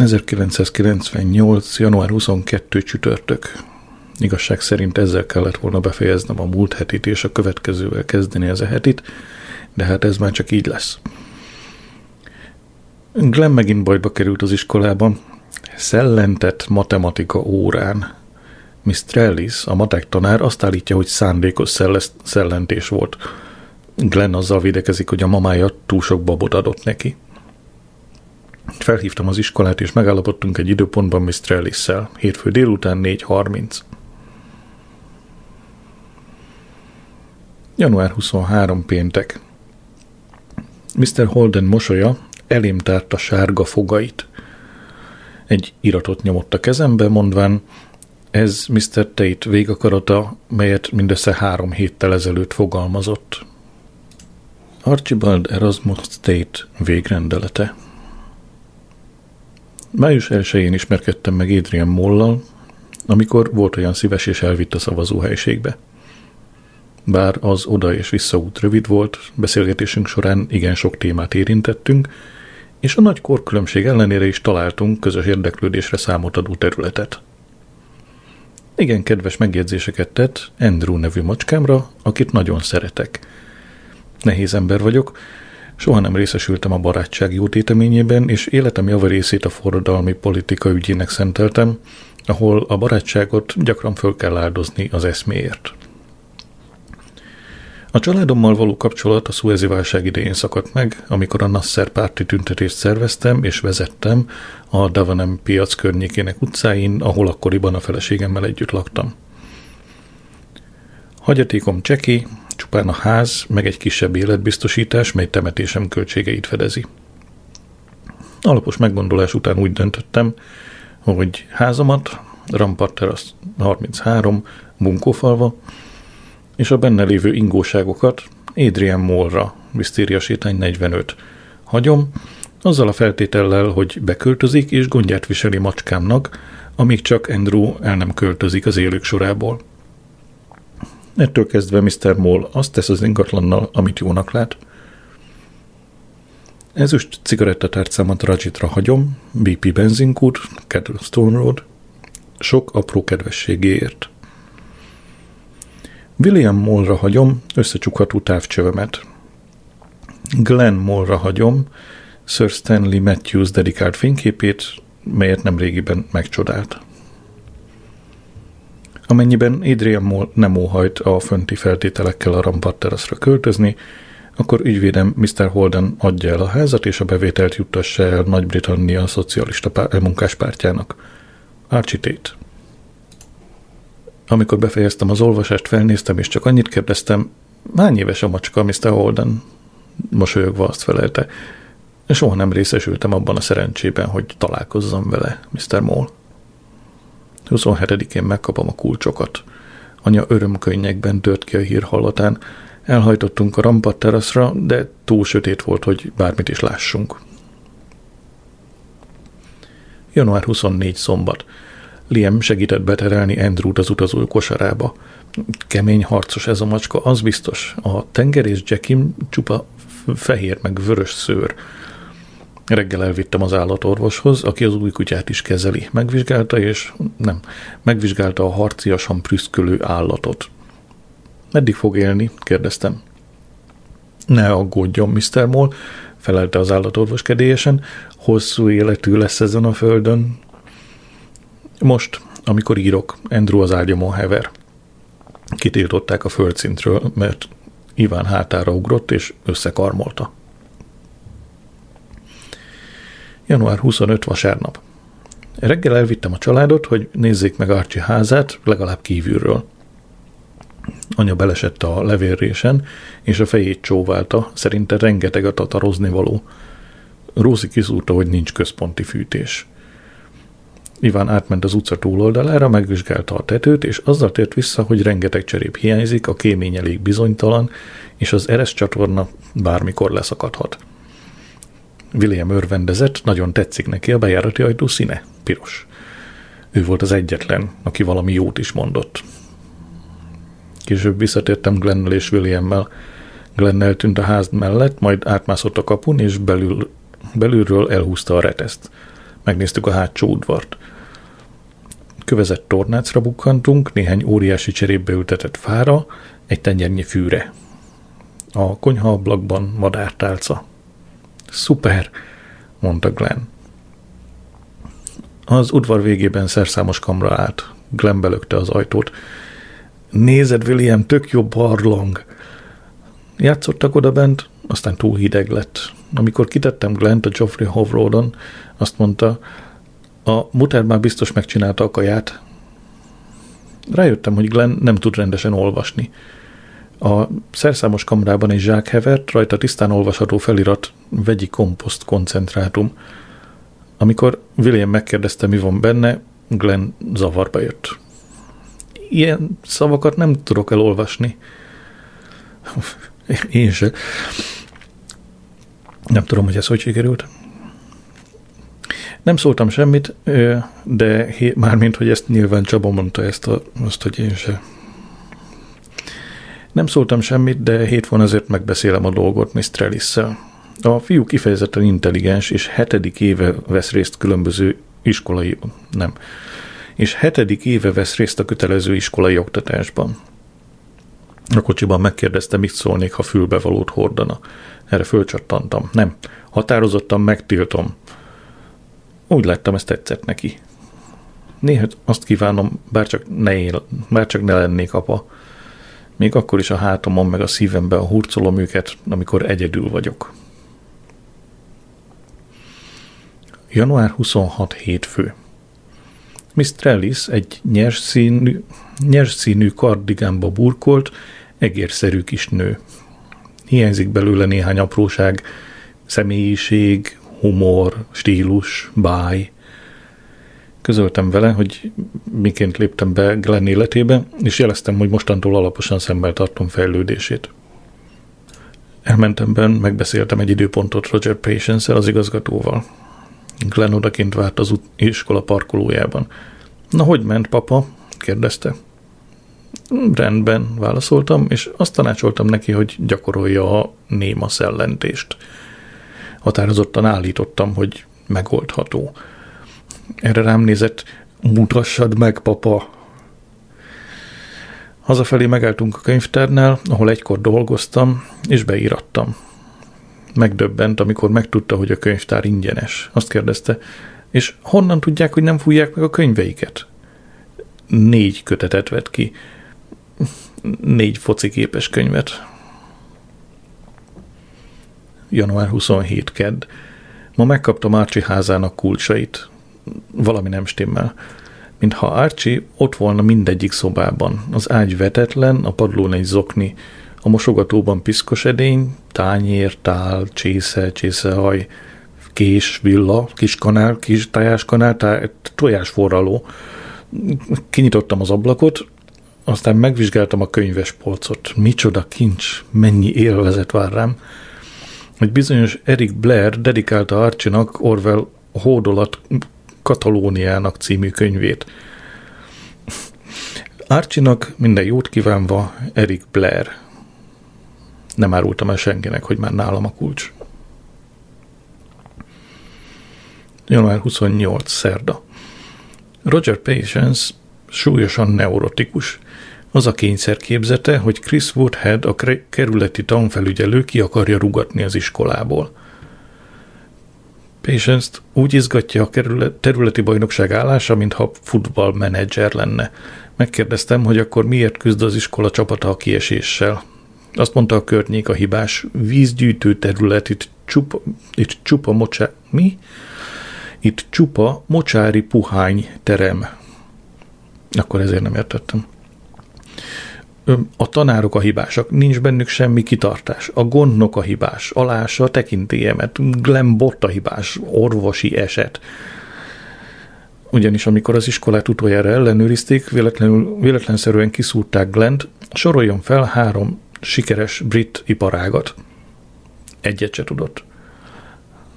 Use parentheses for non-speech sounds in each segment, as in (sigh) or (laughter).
1998. január 22. csütörtök. Igazság szerint ezzel kellett volna befejeznem a múlt hetit, és a következővel kezdeni ez a hetit, de hát ez már csak így lesz. Glenn megint bajba került az iskolában. Szellentett matematika órán. Miss Trellis, a matek tanár azt állítja, hogy szándékos szellentés volt. Glenn azzal védekezik, hogy a mamája túl sok babot adott neki. Felhívtam az iskolát, és megállapodtunk egy időpontban Miss Trellis-szel. Hétfő délután 4.30. Január 23 péntek. Mr. Holden mosolya elém tárta sárga fogait. Egy iratot nyomott a kezembe, mondván, ez Mr. Tate végakarata, melyet mindössze három héttel ezelőtt fogalmazott. Archibald Erasmus Tate végrendelete. Május 1-én ismerkedtem meg Adrian Mollal, amikor volt olyan szíves és elvitt a szavazóhelyiségbe. Bár az oda és visszaút rövid volt, beszélgetésünk során igen sok témát érintettünk, és a nagy korkülönbség ellenére is találtunk közös érdeklődésre számot adó területet. Igen kedves megjegyzéseket tett Andrew nevű macskámra, akit nagyon szeretek. Nehéz ember vagyok, soha nem részesültem a barátság jó téteményében, és életem javarészét a forradalmi politika ügyének szenteltem, ahol a barátságot gyakran föl kell áldozni az eszméért. A családommal való kapcsolat a szuezi válság idején szakadt meg, amikor a Nasser párti tüntetést szerveztem és vezettem a Davanem piac környékének utcáin, ahol akkoriban a feleségemmel együtt laktam. Hagyatékom cseki, csupán a ház, meg egy kisebb életbiztosítás, mely temetésem költségeit fedezi. Alapos meggondolás után úgy döntöttem, hogy házamat, Rampart 33, Bunkófalva, és a benne lévő ingóságokat Adrian Mollra, Visztéria sétány 45. Hagyom, azzal a feltétellel, hogy beköltözik és gondját viseli macskámnak, amíg csak Andrew el nem költözik az élők sorából. Ettől kezdve Mr. Moll azt tesz az ingatlannal, amit jónak lát. Ezüst cigarettatárcámat Rajitra hagyom, BP benzinkút, Stone Road, sok apró kedvességéért. William Mollra hagyom összecsukható távcsövemet. Glenn Mollra hagyom Sir Stanley Matthews dedikált fényképét, melyet nem régiben megcsodált. Amennyiben Adrian Moll nem óhajt a fönti feltételekkel a Rampart teraszra költözni, akkor ügyvédem Mr. Holden adja el a házat, és a bevételt juttassa el Nagy-Britannia szocialista pár- munkáspártjának. Archie Tate. Amikor befejeztem az olvasást, felnéztem, és csak annyit kérdeztem, hány éves a macska, Mr. Holden? Mosolyogva azt felelte. Soha nem részesültem abban a szerencsében, hogy találkozzam vele, Mr. Moll. 27-én megkapom a kulcsokat. Anya örömkönnyekben tört ki a hír hallatán. Elhajtottunk a rampat teraszra, de túl sötét volt, hogy bármit is lássunk. Január 24 szombat. Liam segített beterelni Andrewt az utazó kosarába. Kemény harcos ez a macska, az biztos. A tengerész Jackim csupa fehér meg vörös szőr. Reggel elvittem az állatorvoshoz, aki az új kutyát is kezeli. Megvizsgálta, és nem, megvizsgálta a harciasan prüszkölő állatot. Meddig fog élni? kérdeztem. Ne aggódjon, Mr. Moll, felelte az állatorvos kedélyesen. Hosszú életű lesz ezen a földön, most, amikor írok, Andrew az ágyamon hever. Kitiltották a földszintről, mert Iván hátára ugrott és összekarmolta. Január 25 vasárnap. Reggel elvittem a családot, hogy nézzék meg Archie házát, legalább kívülről. Anya belesett a levélrésen, és a fejét csóválta, szerinte rengeteg a tatarozni való. Rózi kiszúrta, hogy nincs központi fűtés. Iván átment az utca túloldalára, megvizsgálta a tetőt, és azzal tért vissza, hogy rengeteg cserép hiányzik, a kémény elég bizonytalan, és az eres csatorna bármikor leszakadhat. William örvendezett, nagyon tetszik neki a bejárati ajtó színe, piros. Ő volt az egyetlen, aki valami jót is mondott. Később visszatértem Glennel és Williammel. Glenn eltűnt a ház mellett, majd átmászott a kapun, és belül, belülről elhúzta a reteszt. Megnéztük a hátsó udvart. Kövezett tornácra bukkantunk, néhány óriási cserébe ültetett fára, egy tenyernyi fűre. A konyha ablakban madártálca. Szuper, mondta Glenn. Az udvar végében szerszámos kamra állt. Glenn belökte az ajtót. Nézed, William, tök jobb barlang. Játszottak oda bent, aztán túl hideg lett. Amikor kitettem Glent a Geoffrey Hovrodon, azt mondta, a muter már biztos megcsinálta a kaját. Rájöttem, hogy Glenn nem tud rendesen olvasni. A szerszámos kamrában egy zsák hevert, rajta tisztán olvasható felirat vegyi komposzt koncentrátum. Amikor William megkérdezte, mi van benne, Glenn zavarba jött. Ilyen szavakat nem tudok elolvasni. (laughs) Én se. Nem tudom, hogy ez hogy sikerült. Nem szóltam semmit, de mármint, hogy ezt nyilván Csaba mondta ezt, a, azt, hogy én se. Nem szóltam semmit, de hétfőn azért megbeszélem a dolgot Mr. ellis A fiú kifejezetten intelligens, és hetedik éve vesz részt különböző iskolai, nem, és hetedik éve vesz részt a kötelező iskolai oktatásban. A kocsiban megkérdezte, mit szólnék, ha fülbevalót hordana. Erre fölcsattantam. Nem, határozottan megtiltom. Úgy láttam, ezt tetszett neki. Néha azt kívánom, bár csak ne, él, bár csak ne lennék apa. Még akkor is a hátamon meg a szívemben hurcolom őket, amikor egyedül vagyok. Január 26 hétfő. Miss Trellis egy nyers színű, nyers színű kardigánba burkolt, egérszerű kis nő. Hiányzik belőle néhány apróság, személyiség, humor, stílus, báj. Közöltem vele, hogy miként léptem be Glenn életébe, és jeleztem, hogy mostantól alaposan szemmel tartom fejlődését. Elmentem ben, megbeszéltem egy időpontot Roger patience az igazgatóval. Glenn odakint várt az iskola parkolójában. Na, hogy ment, papa? kérdezte. Rendben, válaszoltam, és azt tanácsoltam neki, hogy gyakorolja a néma szellentést. Határozottan állítottam, hogy megoldható. Erre rám nézett, mutassad meg, papa. Hazafelé megálltunk a könyvtárnál, ahol egykor dolgoztam, és beírattam. Megdöbbent, amikor megtudta, hogy a könyvtár ingyenes. Azt kérdezte, és honnan tudják, hogy nem fújják meg a könyveiket? Négy kötetet vett ki. Négy fociképes könyvet. Január 27 kedd. Ma megkaptam Archie házának kulcsait. Valami nem stimmel. Mintha Archie ott volna mindegyik szobában. Az ágy vetetlen, a padlón egy zokni, a mosogatóban piszkos edény, tányér, tál, csésze, csészehaj, kés, villa, kis kanál, kis tojáskanál, tojásforraló. Kinyitottam az ablakot, aztán megvizsgáltam a könyves polcot. Micsoda kincs, mennyi élvezet vár rám. Egy bizonyos Eric Blair dedikálta Archinak Orwell Hódolat Katalóniának című könyvét. Archinak minden jót kívánva, Eric Blair. Nem árultam el senkinek, hogy már nálam a kulcs. január 28. szerda. Roger Patience súlyosan neurotikus. Az a kényszer képzete, hogy Chris Woodhead, a kerületi tanfelügyelő ki akarja rugatni az iskolából. Patience-t úgy izgatja a területi bajnokság állása, mintha futballmenedzser lenne. Megkérdeztem, hogy akkor miért küzd az iskola csapata a kieséssel. Azt mondta a környék a hibás vízgyűjtő terület, itt csupa, itt csupa mocsá... Mi? Itt csupa mocsári puhány terem. Akkor ezért nem értettem. A tanárok a hibásak, nincs bennük semmi kitartás. A gondnok a hibás, alása a tekintélyemet, Glenn Bott a hibás, orvosi eset. Ugyanis amikor az iskolát utoljára ellenőrizték, véletlenül, véletlenszerűen kiszúrták Glent, soroljon fel három sikeres brit iparágat. Egyet se tudott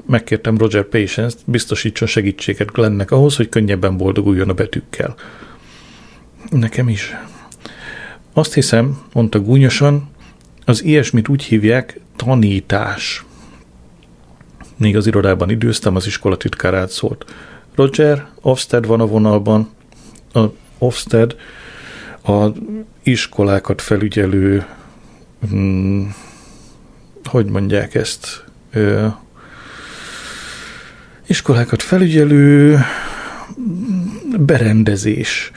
megkértem Roger Patience-t, biztosítson segítséget Glennnek ahhoz, hogy könnyebben boldoguljon a betűkkel. Nekem is. Azt hiszem, mondta gúnyosan, az ilyesmit úgy hívják tanítás. Még az irodában időztem, az iskola titkárát szólt. Roger, Ofsted van a vonalban. A Ofsted a iskolákat felügyelő, hmm, hogy mondják ezt, ö, iskolákat felügyelő berendezés,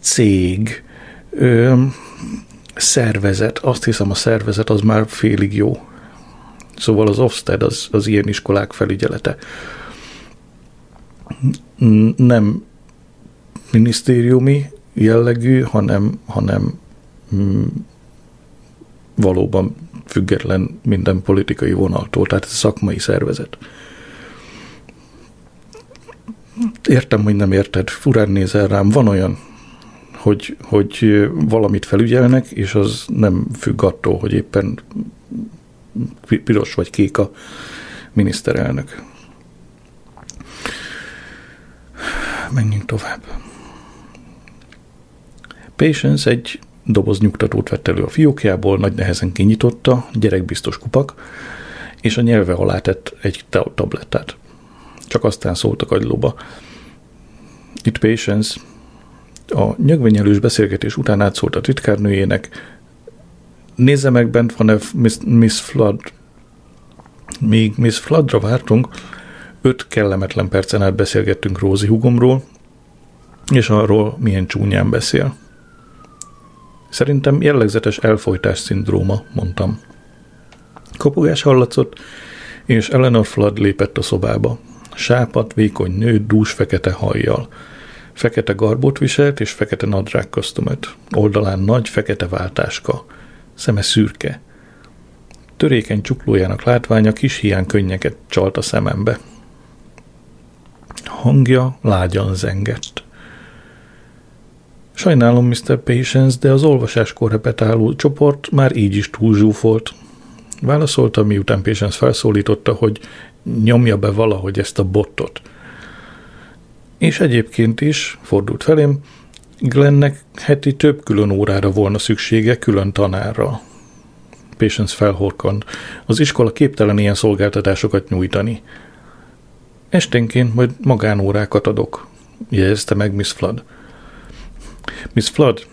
cég, ö, szervezet, azt hiszem a szervezet az már félig jó. Szóval az Ofsted az, az ilyen iskolák felügyelete. Nem minisztériumi jellegű, hanem, hanem mm, valóban független minden politikai vonaltól, tehát ez szakmai szervezet. Értem, hogy nem érted, furán nézel rám, van olyan, hogy, hogy valamit felügyelnek, és az nem függ attól, hogy éppen piros vagy kék a miniszterelnök. Menjünk tovább. Patience egy doboz nyugtatót vett elő a fiókjából, nagy nehezen kinyitotta, gyerekbiztos kupak, és a nyelve alá tett egy tablettát. Csak aztán szólt a kagylóba. Itt Patience a nyögvenyelős beszélgetés után átszólt a titkárnőjének, nézze meg, bent van-e Miss, Miss Flood. Míg Miss Floodra vártunk, öt kellemetlen percen át beszélgettünk Rózi hugomról, és arról, milyen csúnyán beszél. Szerintem jellegzetes elfolytás szindróma, mondtam. Kopogás hallatszott, és Eleanor Flood lépett a szobába. Sápat, vékony nő, dús fekete hajjal. Fekete garbót viselt, és fekete nadrág köztömöt. Oldalán nagy, fekete váltáska. Szeme szürke. Törékeny csuklójának látványa kis hián könnyeket csalt a szemembe. Hangja lágyan zengett. Sajnálom, Mr. Patience, de az olvasáskor repetáló csoport már így is túl zsúfolt. Válaszolta, miután Patience felszólította, hogy nyomja be valahogy ezt a bottot. És egyébként is, fordult felém, Glennnek heti több külön órára volna szüksége külön tanárra. Patience felhorkant. Az iskola képtelen ilyen szolgáltatásokat nyújtani. Esténként majd magánórákat adok, jegyezte meg Miss Flood. Miss Flood,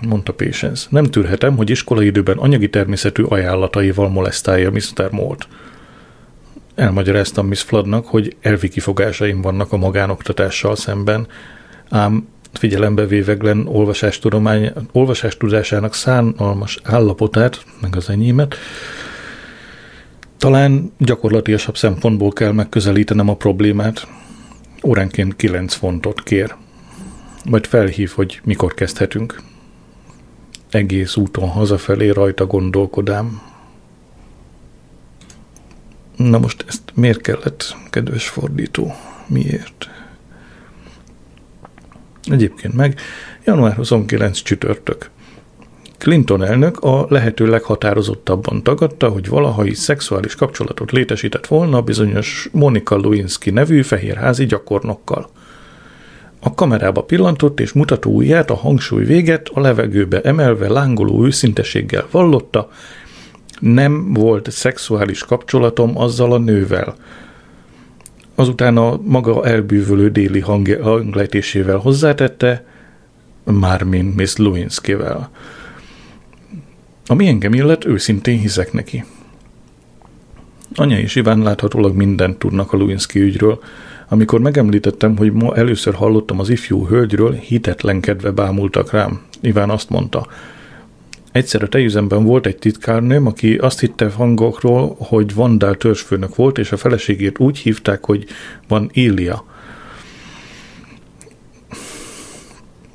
mondta Patience, nem tűrhetem, hogy iskolai időben anyagi természetű ajánlataival molesztálja Mr. Molt. Elmagyaráztam Miss Floodnak, hogy elvi kifogásaim vannak a magánoktatással szemben, ám figyelembe véve Glenn olvasástudomány, olvasástudásának szánalmas állapotát, meg az enyémet, talán gyakorlatilasabb szempontból kell megközelítenem a problémát. Óránként 9 fontot kér majd felhív, hogy mikor kezdhetünk. Egész úton hazafelé rajta gondolkodám. Na most ezt miért kellett, kedves fordító? Miért? Egyébként meg január 29 csütörtök. Clinton elnök a lehető leghatározottabban tagadta, hogy valaha is szexuális kapcsolatot létesített volna bizonyos Monika Lewinsky nevű fehérházi gyakornokkal. A kamerába pillantott, és mutató ujját a hangsúly véget a levegőbe emelve lángoló őszinteséggel vallotta, nem volt szexuális kapcsolatom azzal a nővel. Azután a maga elbűvölő déli hanglejtésével hozzátette, mármin Miss Lewinsky-vel. Ami engem illet, őszintén hiszek neki. Anya és Iván láthatólag mindent tudnak a Lewinsky ügyről, amikor megemlítettem, hogy ma először hallottam az ifjú hölgyről, hitetlenkedve bámultak rám. Iván azt mondta, Egyszer a tejüzemben volt egy titkárnőm, aki azt hitte hangokról, hogy Vandál törzsfőnök volt, és a feleségét úgy hívták, hogy van Illia.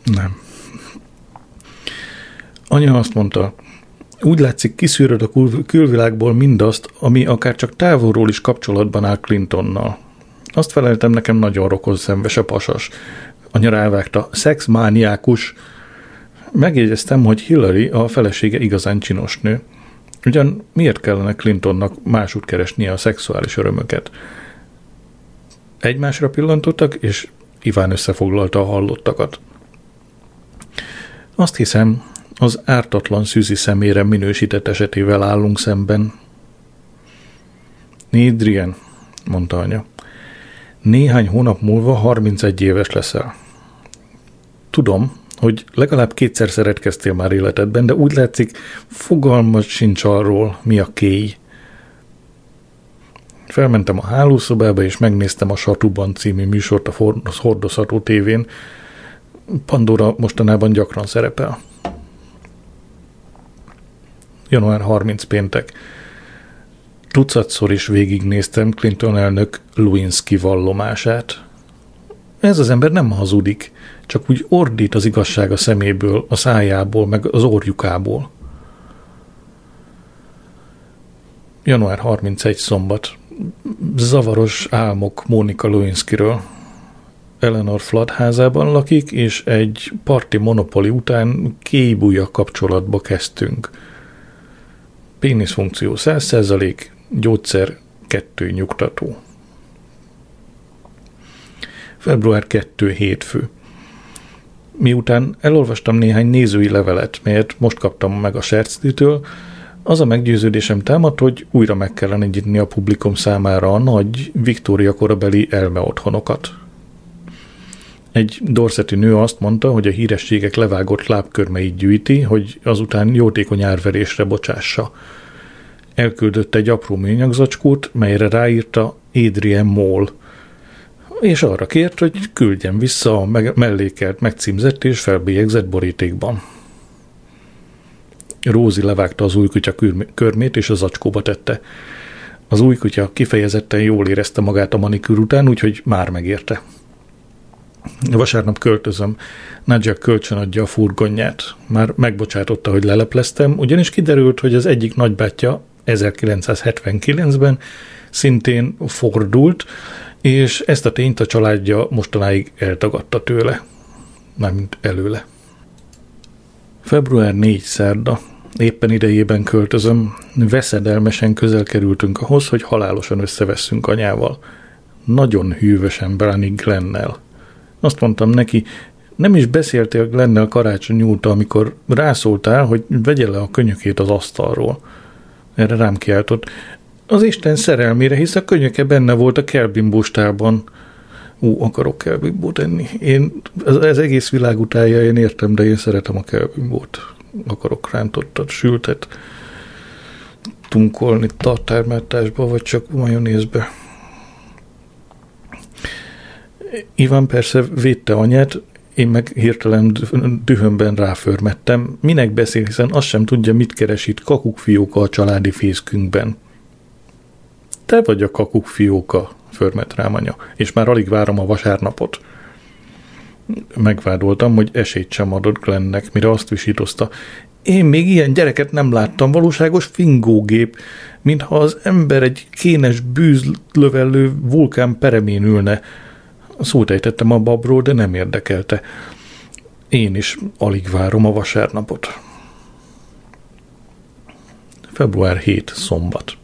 Nem. Anya azt mondta, úgy látszik kiszűröd a külvilágból mindazt, ami akár csak távolról is kapcsolatban áll Clintonnal. Azt feleltem nekem nagyon rokon szemves a pasas. Anya rávágta, szexmániákus. Megjegyeztem, hogy Hillary a felesége igazán csinos nő. Ugyan miért kellene Clintonnak másút keresnie a szexuális örömöket? Egymásra pillantottak, és Iván összefoglalta a hallottakat. Azt hiszem, az ártatlan szűzi szemére minősített esetével állunk szemben. Nédrien, mondta anya. Néhány hónap múlva 31 éves leszel. Tudom, hogy legalább kétszer szeretkeztél már életedben, de úgy látszik, fogalmat sincs arról, mi a kéj. Felmentem a hálószobába, és megnéztem a Satuban című műsort a hordozható tévén. Pandora mostanában gyakran szerepel. Január 30 péntek. Tucatszor is végignéztem Clinton elnök Lewinsky vallomását. Ez az ember nem hazudik, csak úgy ordít az igazság a szeméből, a szájából, meg az orjukából. Január 31 szombat. Zavaros álmok Mónika Lewinskyről. Eleanor Flood házában lakik, és egy parti monopoli után kéjbúja kapcsolatba kezdtünk. Pénisz funkció 100%, gyógyszer 2 nyugtató. Február 2 hétfő. Miután elolvastam néhány nézői levelet, melyet most kaptam meg a Serctitől, az a meggyőződésem támadt, hogy újra meg kellene nyitni a publikum számára a nagy Viktória korabeli elme otthonokat. Egy dorszeti nő azt mondta, hogy a hírességek levágott lábkörmeit gyűjti, hogy azután jótékony árverésre bocsássa. Elküldött egy apró műanyagzacskót, melyre ráírta Adrian Moll – és arra kért, hogy küldjem vissza a mellékelt, megcímzett és felbélyegzett borítékban. Rózi levágta az új kutya körmét, és az acskóba tette. Az új kutya kifejezetten jól érezte magát a manikűr után, úgyhogy már megérte. Vasárnap költözöm. Nadja kölcsönadja a furgonját. Már megbocsátotta, hogy lelepleztem, ugyanis kiderült, hogy az egyik nagybátyja 1979-ben szintén fordult, és ezt a tényt a családja mostanáig eltagadta tőle, mármint előle. Február 4 szerda. Éppen idejében költözöm, veszedelmesen közel kerültünk ahhoz, hogy halálosan összevesszünk anyával. Nagyon hűvösen bánik Glennel. Azt mondtam neki, nem is beszéltél Glennel karácsony óta, amikor rászóltál, hogy vegye le a könyökét az asztalról. Erre rám kiáltott, az Isten szerelmére, hisz a könyöke benne volt a kelbimbóstában. Ú, akarok kelbimbót enni. Én, ez, ez egész világ utálja, én értem, de én szeretem a kelbimbót. Akarok rántottat, sültet, tunkolni tartármártásba, vagy csak majonézbe. Iván persze védte anyát, én meg hirtelen dühömben ráförmettem. Minek beszél, hiszen azt sem tudja, mit keres itt kakukfióka a családi fészkünkben. Te vagy a kakuk fióka, förmet rám anya, és már alig várom a vasárnapot. Megvádoltam, hogy esélyt sem adott Glennek, mire azt visítozta. Én még ilyen gyereket nem láttam, valóságos fingógép, mintha az ember egy kénes bűzlövellő vulkán peremén ülne. Szót ejtettem a babról, de nem érdekelte. Én is alig várom a vasárnapot. Február 7. szombat.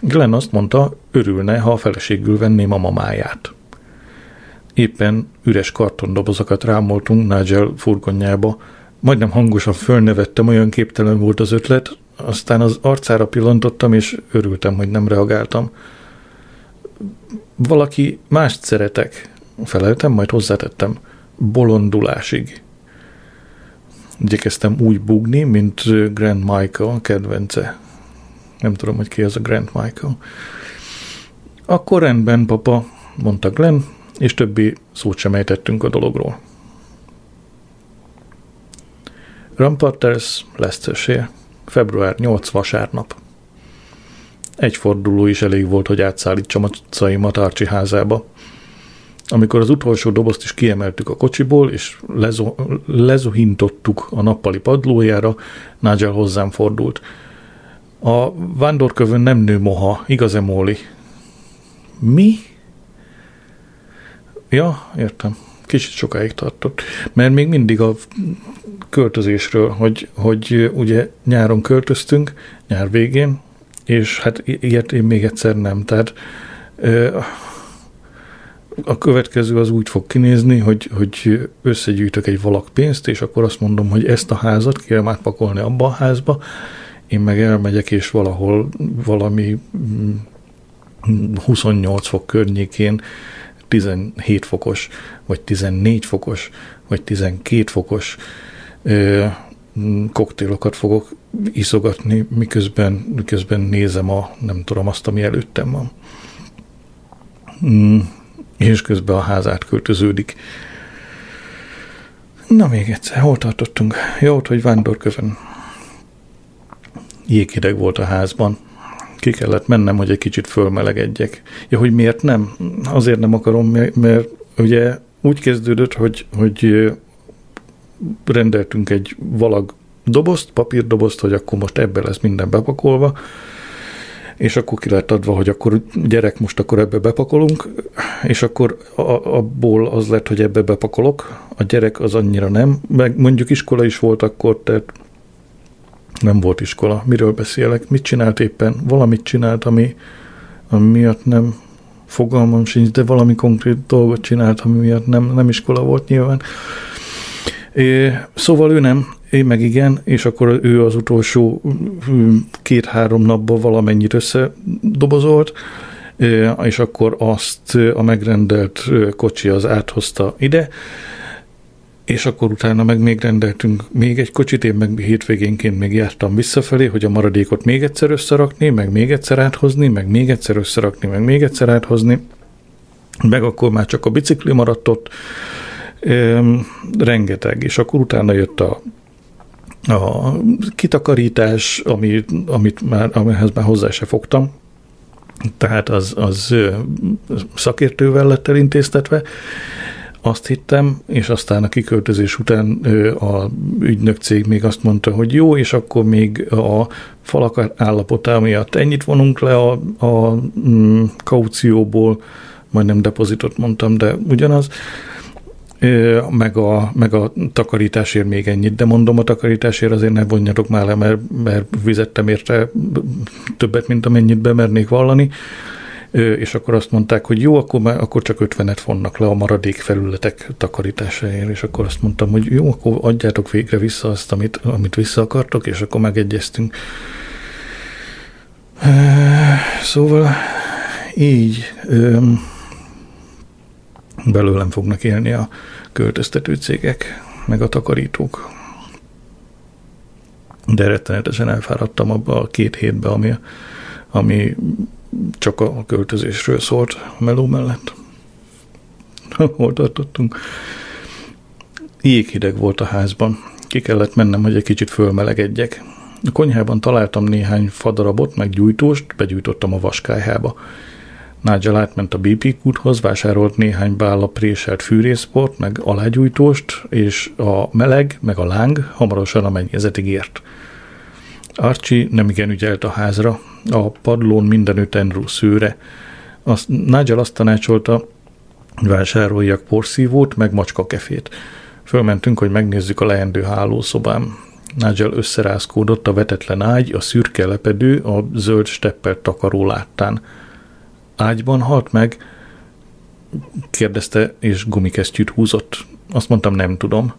Glenn azt mondta, örülne, ha a feleségül venném a mamáját. Éppen üres kartondobozokat rámoltunk Nigel furgonjába, majdnem hangosan fölnevettem, olyan képtelen volt az ötlet, aztán az arcára pillantottam, és örültem, hogy nem reagáltam. Valaki mást szeretek, feleltem, majd hozzátettem, bolondulásig. Igyekeztem úgy bugni, mint Grand Michael kedvence. Nem tudom, hogy ki az a Grant Michael. Akkor rendben, papa, mondta Glenn, és többi szót sem ejtettünk a dologról. Ramparters, Leicestershire, február 8 vasárnap. Egy forduló is elég volt, hogy átszállítsam a caimat Archie házába. Amikor az utolsó dobozt is kiemeltük a kocsiból, és lezo- lezuhintottuk a nappali padlójára, Nigel hozzám fordult – a vándorkövön nem nő moha, igaz-e Móli? Mi? Ja, értem. Kicsit sokáig tartott. Mert még mindig a költözésről, hogy, hogy ugye nyáron költöztünk, nyár végén, és hát ilyet én még egyszer nem. Tehát a következő az úgy fog kinézni, hogy, hogy összegyűjtök egy valak pénzt, és akkor azt mondom, hogy ezt a házat kérem átpakolni abba a házba, én meg elmegyek, és valahol valami mm, 28 fok környékén 17 fokos, vagy 14 fokos, vagy 12 fokos ö, koktélokat fogok iszogatni, miközben, miközben nézem a, nem tudom, azt, ami előttem van. Mm, és közben a ház átköltöződik. Na még egyszer, hol tartottunk? Jó, hogy vándorkövön. Jéghideg volt a házban. Ki kellett mennem, hogy egy kicsit fölmelegedjek. Ja, hogy miért nem? Azért nem akarom, mert ugye úgy kezdődött, hogy, hogy rendeltünk egy valag dobozt, papírdobozt, hogy akkor most ebbe lesz minden bepakolva, és akkor ki lett adva, hogy akkor gyerek, most akkor ebbe bepakolunk, és akkor a, abból az lett, hogy ebbe bepakolok, a gyerek az annyira nem, meg mondjuk iskola is volt akkor, tehát nem volt iskola. Miről beszélek? Mit csinált éppen? Valamit csinált, ami, ami miatt nem fogalmam sincs, de valami konkrét dolgot csinált, ami miatt nem, nem iskola volt nyilván. É, szóval ő nem, én meg igen, és akkor ő az utolsó két-három napban valamennyit összedobozolt, és akkor azt a megrendelt kocsi az áthozta ide, és akkor utána meg még rendeltünk még egy kocsit, én meg hétvégénként még jártam visszafelé, hogy a maradékot még egyszer összerakni, meg még egyszer áthozni, meg még egyszer összerakni, meg még egyszer áthozni, meg akkor már csak a bicikli maradt ott, rengeteg, és akkor utána jött a a kitakarítás, ami, amit már, amihez már hozzá se fogtam, tehát az, az szakértővel lett elintéztetve, azt hittem, és aztán a kiköltözés után a ügynök cég még azt mondta, hogy jó, és akkor még a falak állapotá miatt ennyit vonunk le a, a mm, kaucióból, majdnem depozitot mondtam, de ugyanaz, meg a, meg a takarításért még ennyit, de mondom a takarításért azért ne vonjatok már le, mert, mert vizettem érte többet, mint amennyit bemernék vallani, és akkor azt mondták, hogy jó, akkor, már, akkor csak 50-et vonnak le a maradék felületek takarításáért, és akkor azt mondtam, hogy jó, akkor adjátok végre vissza azt, amit, amit vissza akartok, és akkor megegyeztünk. Szóval így belőlem fognak élni a költöztető cégek, meg a takarítók. De rettenetesen elfáradtam abba a két hétbe, ami, ami csak a költözésről szólt a meló mellett. (laughs) Hol tartottunk? Jéghideg volt a házban. Ki kellett mennem, hogy egy kicsit fölmelegedjek. A konyhában találtam néhány fadarabot, meg gyújtóst, begyújtottam a vaskályhába. Nigel átment a BP kúthoz, vásárolt néhány bála préselt fűrészport, meg alágyújtóst, és a meleg, meg a láng hamarosan a mennyezetig ért. Archie nem igen ügyelt a házra, a padlón mindenütt Andrew szőre. Azt, Nigel azt tanácsolta, vásároljak porszívót, meg macskakefét. Fölmentünk, hogy megnézzük a leendő hálószobám. Nigel összerázkódott a vetetlen ágy, a szürke lepedő, a zöld steppert takaró láttán – ágyban halt meg? kérdezte, és gumikesztyűt húzott. Azt mondtam, nem tudom.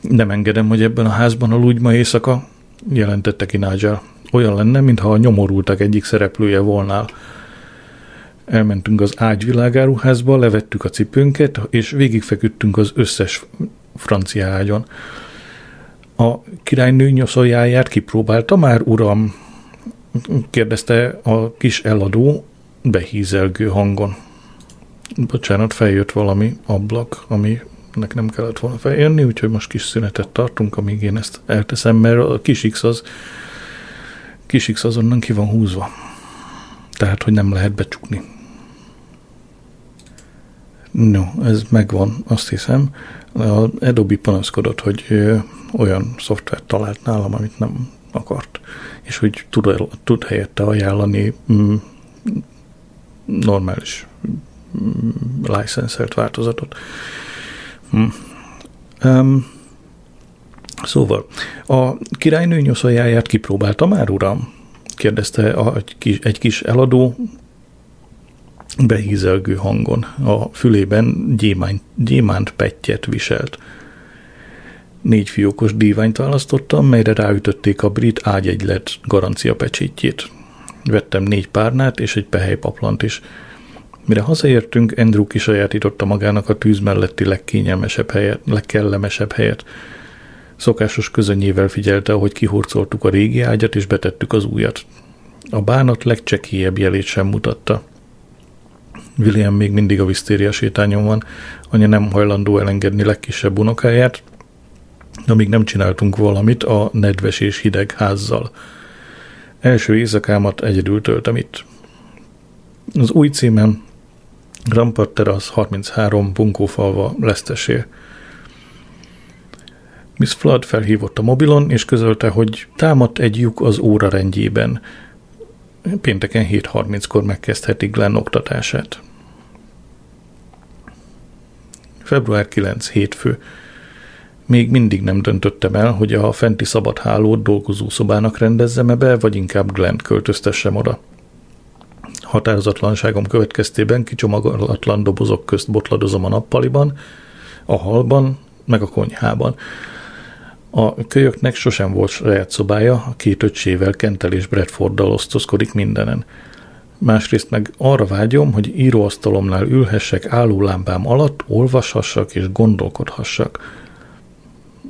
Nem engedem, hogy ebben a házban aludj ma éjszaka, jelentette ki Nigel. Olyan lenne, mintha a nyomorultak egyik szereplője volnál. Elmentünk az ágyvilágáruházba, levettük a cipőnket, és végigfeküdtünk az összes francia ágyon. A királynő nyoszoljáját kipróbálta már, uram? kérdezte a kis eladó, behízelgő hangon. Bocsánat, feljött valami ablak, ami nek nem kellett volna feljönni, úgyhogy most kis szünetet tartunk, amíg én ezt elteszem, mert a kis X az, kis X azonnan ki van húzva. Tehát, hogy nem lehet becsukni. No, ez megvan, azt hiszem. A Adobe panaszkodott, hogy olyan szoftvert talált nálam, amit nem akart, és hogy tud, tud helyette ajánlani mm, normális mm, licensert változatot. Hm. Um, szóval, a királynő nyoszoljáját kipróbálta már, uram? kérdezte a, egy, kis, egy kis eladó behízelgő hangon. A fülében gyémánt, gyémánt pettyet viselt. Négy fiókos díványt választottam, melyre ráütötték a brit ágyegylet garancia pecsítjét. Vettem négy párnát és egy pehelypaplant is. Mire hazaértünk, Andrew kisajátította magának a tűz melletti legkényelmesebb helyet, legkellemesebb helyet. Szokásos közönyével figyelte, ahogy kihurcoltuk a régi ágyat és betettük az újat. A bánat legcsekélyebb jelét sem mutatta. William még mindig a visztéria sétányon van, anya nem hajlandó elengedni legkisebb unokáját, amíg nem csináltunk valamit a nedves és hideg házzal. Első éjszakámat egyedül töltem itt. Az új címem Rampart Terrace 33 bunkófalva Lesztesél. Miss Flood felhívott a mobilon, és közölte, hogy támadt egy lyuk az óra rendjében. Pénteken 7.30-kor megkezdheti Glenn oktatását. Február 9. hétfő. Még mindig nem döntöttem el, hogy a fenti szabadhálót dolgozószobának rendezzem-e be, vagy inkább Glenn költöztessem oda. Határozatlanságom következtében kicsomagolatlan dobozok közt botladozom a nappaliban, a halban, meg a konyhában. A kölyöknek sosem volt saját szobája, a két öccsével Kentel és Bradforddal osztozkodik mindenen. Másrészt meg arra vágyom, hogy íróasztalomnál ülhessek lámpám alatt, olvashassak és gondolkodhassak.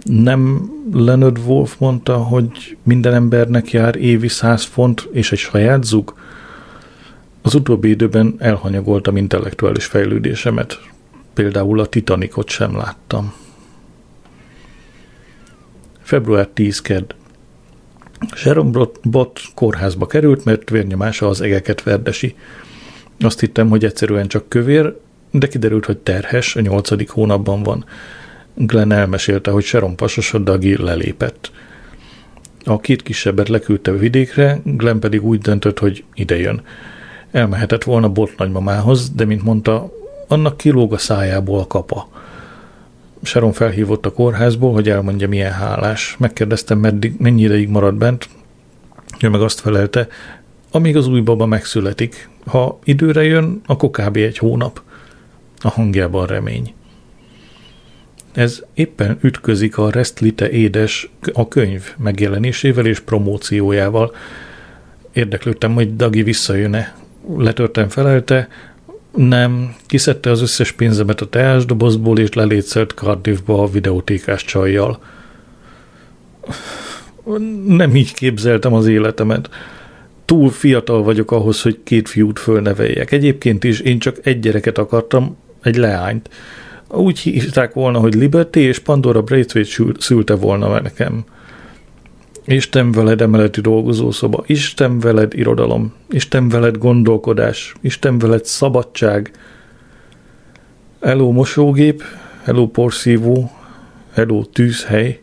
Nem Leonard Wolf mondta, hogy minden embernek jár évi száz font és egy saját zug? Az utóbbi időben elhanyagoltam intellektuális fejlődésemet. Például a Titanicot sem láttam. Február 10 kedd. Sharon Bot kórházba került, mert vérnyomása az egeket verdesi. Azt hittem, hogy egyszerűen csak kövér, de kiderült, hogy terhes, a nyolcadik hónapban van. Glenn elmesélte, hogy Sharon pasosa Dagi lelépett. A két kisebbet leküldte a vidékre, Glenn pedig úgy döntött, hogy ide jön. Elmehetett volna Bot nagymamához, de mint mondta, annak kilóg a szájából a kapa. Sharon felhívott a kórházból, hogy elmondja, milyen hálás. Megkérdeztem, meddig, mennyi ideig marad bent. Ő meg azt felelte, amíg az új baba megszületik. Ha időre jön, akkor kb. egy hónap. A hangjában remény. Ez éppen ütközik a Restlite édes a könyv megjelenésével és promóciójával. Érdeklődtem, hogy Dagi visszajön-e. Letörtem felelte, nem, kiszedte az összes pénzemet a teásdobozból, és lelétszelt Cardiffba a videótékás csajjal. Nem így képzeltem az életemet. Túl fiatal vagyok ahhoz, hogy két fiút fölneveljek. Egyébként is én csak egy gyereket akartam, egy leányt. Úgy hívták volna, hogy Liberty, és Pandora Braithwaite szülte volna nekem. Isten veled emeleti dolgozószoba, Isten veled irodalom, Isten veled gondolkodás, Isten veled szabadság, Hello mosógép, hello porszívó, hello tűzhely.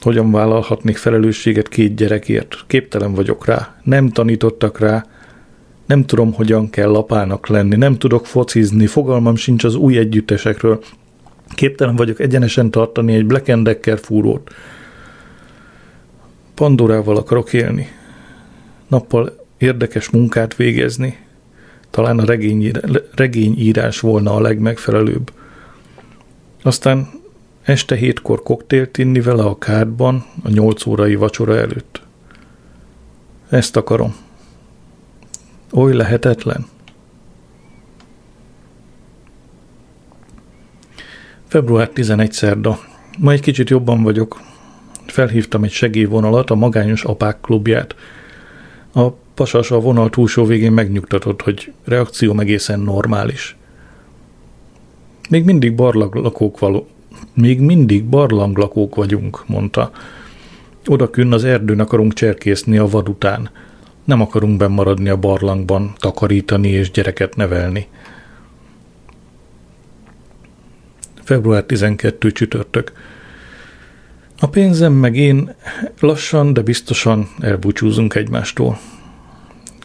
Hogyan vállalhatnék felelősséget két gyerekért? Képtelen vagyok rá. Nem tanítottak rá. Nem tudom, hogyan kell lapának lenni. Nem tudok focizni. Fogalmam sincs az új együttesekről. Képtelen vagyok egyenesen tartani egy Black Decker fúrót. Pandorával akarok élni. Nappal érdekes munkát végezni. Talán a regény, regényírás volna a legmegfelelőbb. Aztán este hétkor koktélt inni vele a kádban a nyolc órai vacsora előtt. Ezt akarom. Oly lehetetlen. Február 11 szerda. Ma egy kicsit jobban vagyok, felhívtam egy segélyvonalat, a Magányos Apák klubját. A pasas a vonal túlsó végén megnyugtatott, hogy reakció egészen normális. Még mindig barlanglakók való, még mindig barlanglakók vagyunk, mondta. Oda künn az erdőn akarunk cserkészni a vad után. Nem akarunk bennmaradni a barlangban, takarítani és gyereket nevelni. Február 12 csütörtök. A pénzem meg én lassan, de biztosan elbúcsúzunk egymástól.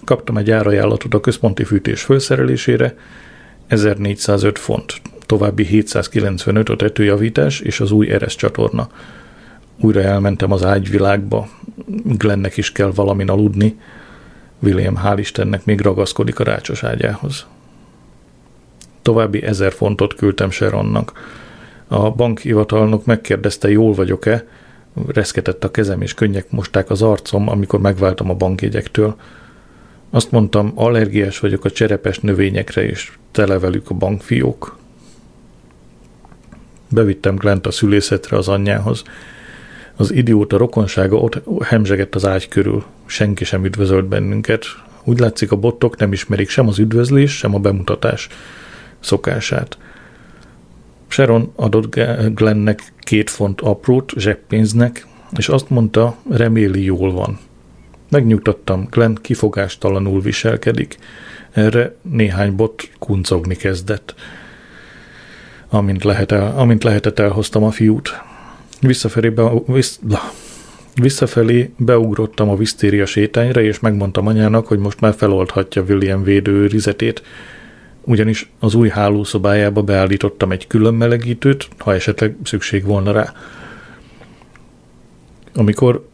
Kaptam egy árajánlatot a központi fűtés felszerelésére, 1405 font, további 795 a tetőjavítás és az új Eres csatorna. Újra elmentem az ágyvilágba, Glennek is kell valamin aludni, William hál' Istennek még ragaszkodik a rácsos ágyához. További ezer fontot küldtem Sharonnak, a bankhivatalnok megkérdezte, jól vagyok-e, reszketett a kezem, és könnyek mosták az arcom, amikor megváltam a bankjegyektől. Azt mondtam, allergiás vagyok a cserepes növényekre, és tele velük a bankfiók. Bevittem Glent a szülészetre az anyjához. Az idióta rokonsága ott hemzsegett az ágy körül. Senki sem üdvözölt bennünket. Úgy látszik, a bottok nem ismerik sem az üdvözlés, sem a bemutatás szokását. Sharon adott Glennek két font aprót zseppénznek, és azt mondta, reméli jól van. Megnyugtattam, Glenn kifogástalanul viselkedik. Erre néhány bot kuncogni kezdett. Amint, lehet el, amint lehetett, elhoztam a fiút. Visszafelé, be, vissz, visszafelé beugrottam a visztéria sétányra, és megmondtam anyának, hogy most már feloldhatja William védőrizetét, ugyanis az új hálószobájába beállítottam egy külön melegítőt, ha esetleg szükség volna rá. Amikor,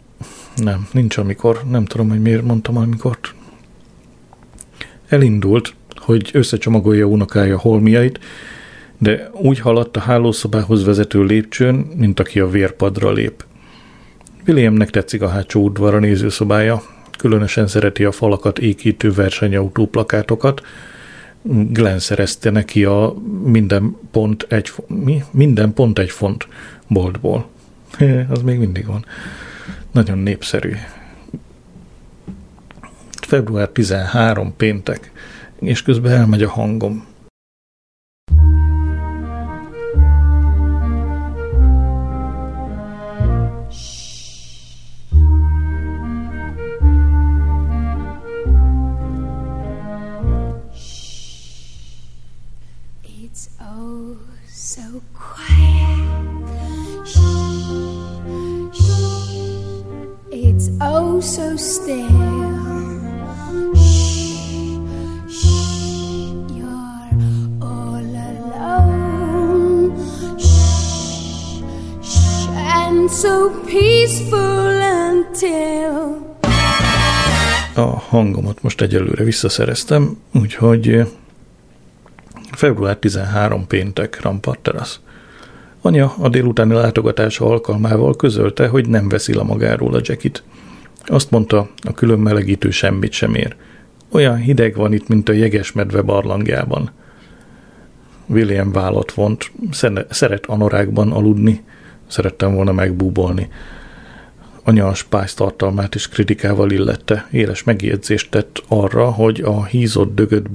nem, nincs amikor, nem tudom, hogy miért mondtam amikor. Elindult, hogy összecsomagolja unokája holmiait, de úgy haladt a hálószobához vezető lépcsőn, mint aki a vérpadra lép. Williamnek tetszik a hátsó udvar a nézőszobája, különösen szereti a falakat ékítő versenyautó plakátokat, Glenn szerezte neki a minden pont egy, mi? Minden pont egy font boltból. (laughs) Az még mindig van. Nagyon népszerű. Február 13 péntek, és közben elmegy a hangom. So peaceful until. A hangomat most egyelőre visszaszereztem, úgyhogy február 13 péntek Rampart Terrasz. Anya a délutáni látogatása alkalmával közölte, hogy nem veszi le magáról a jackit. Azt mondta, a külön melegítő semmit sem ér. Olyan hideg van itt, mint a jegesmedve barlangjában. William vállat vont, szeret anorákban aludni, szerettem volna megbúbolni. Anya a spájz tartalmát is kritikával illette, éles megjegyzést tett arra, hogy a hízott dögött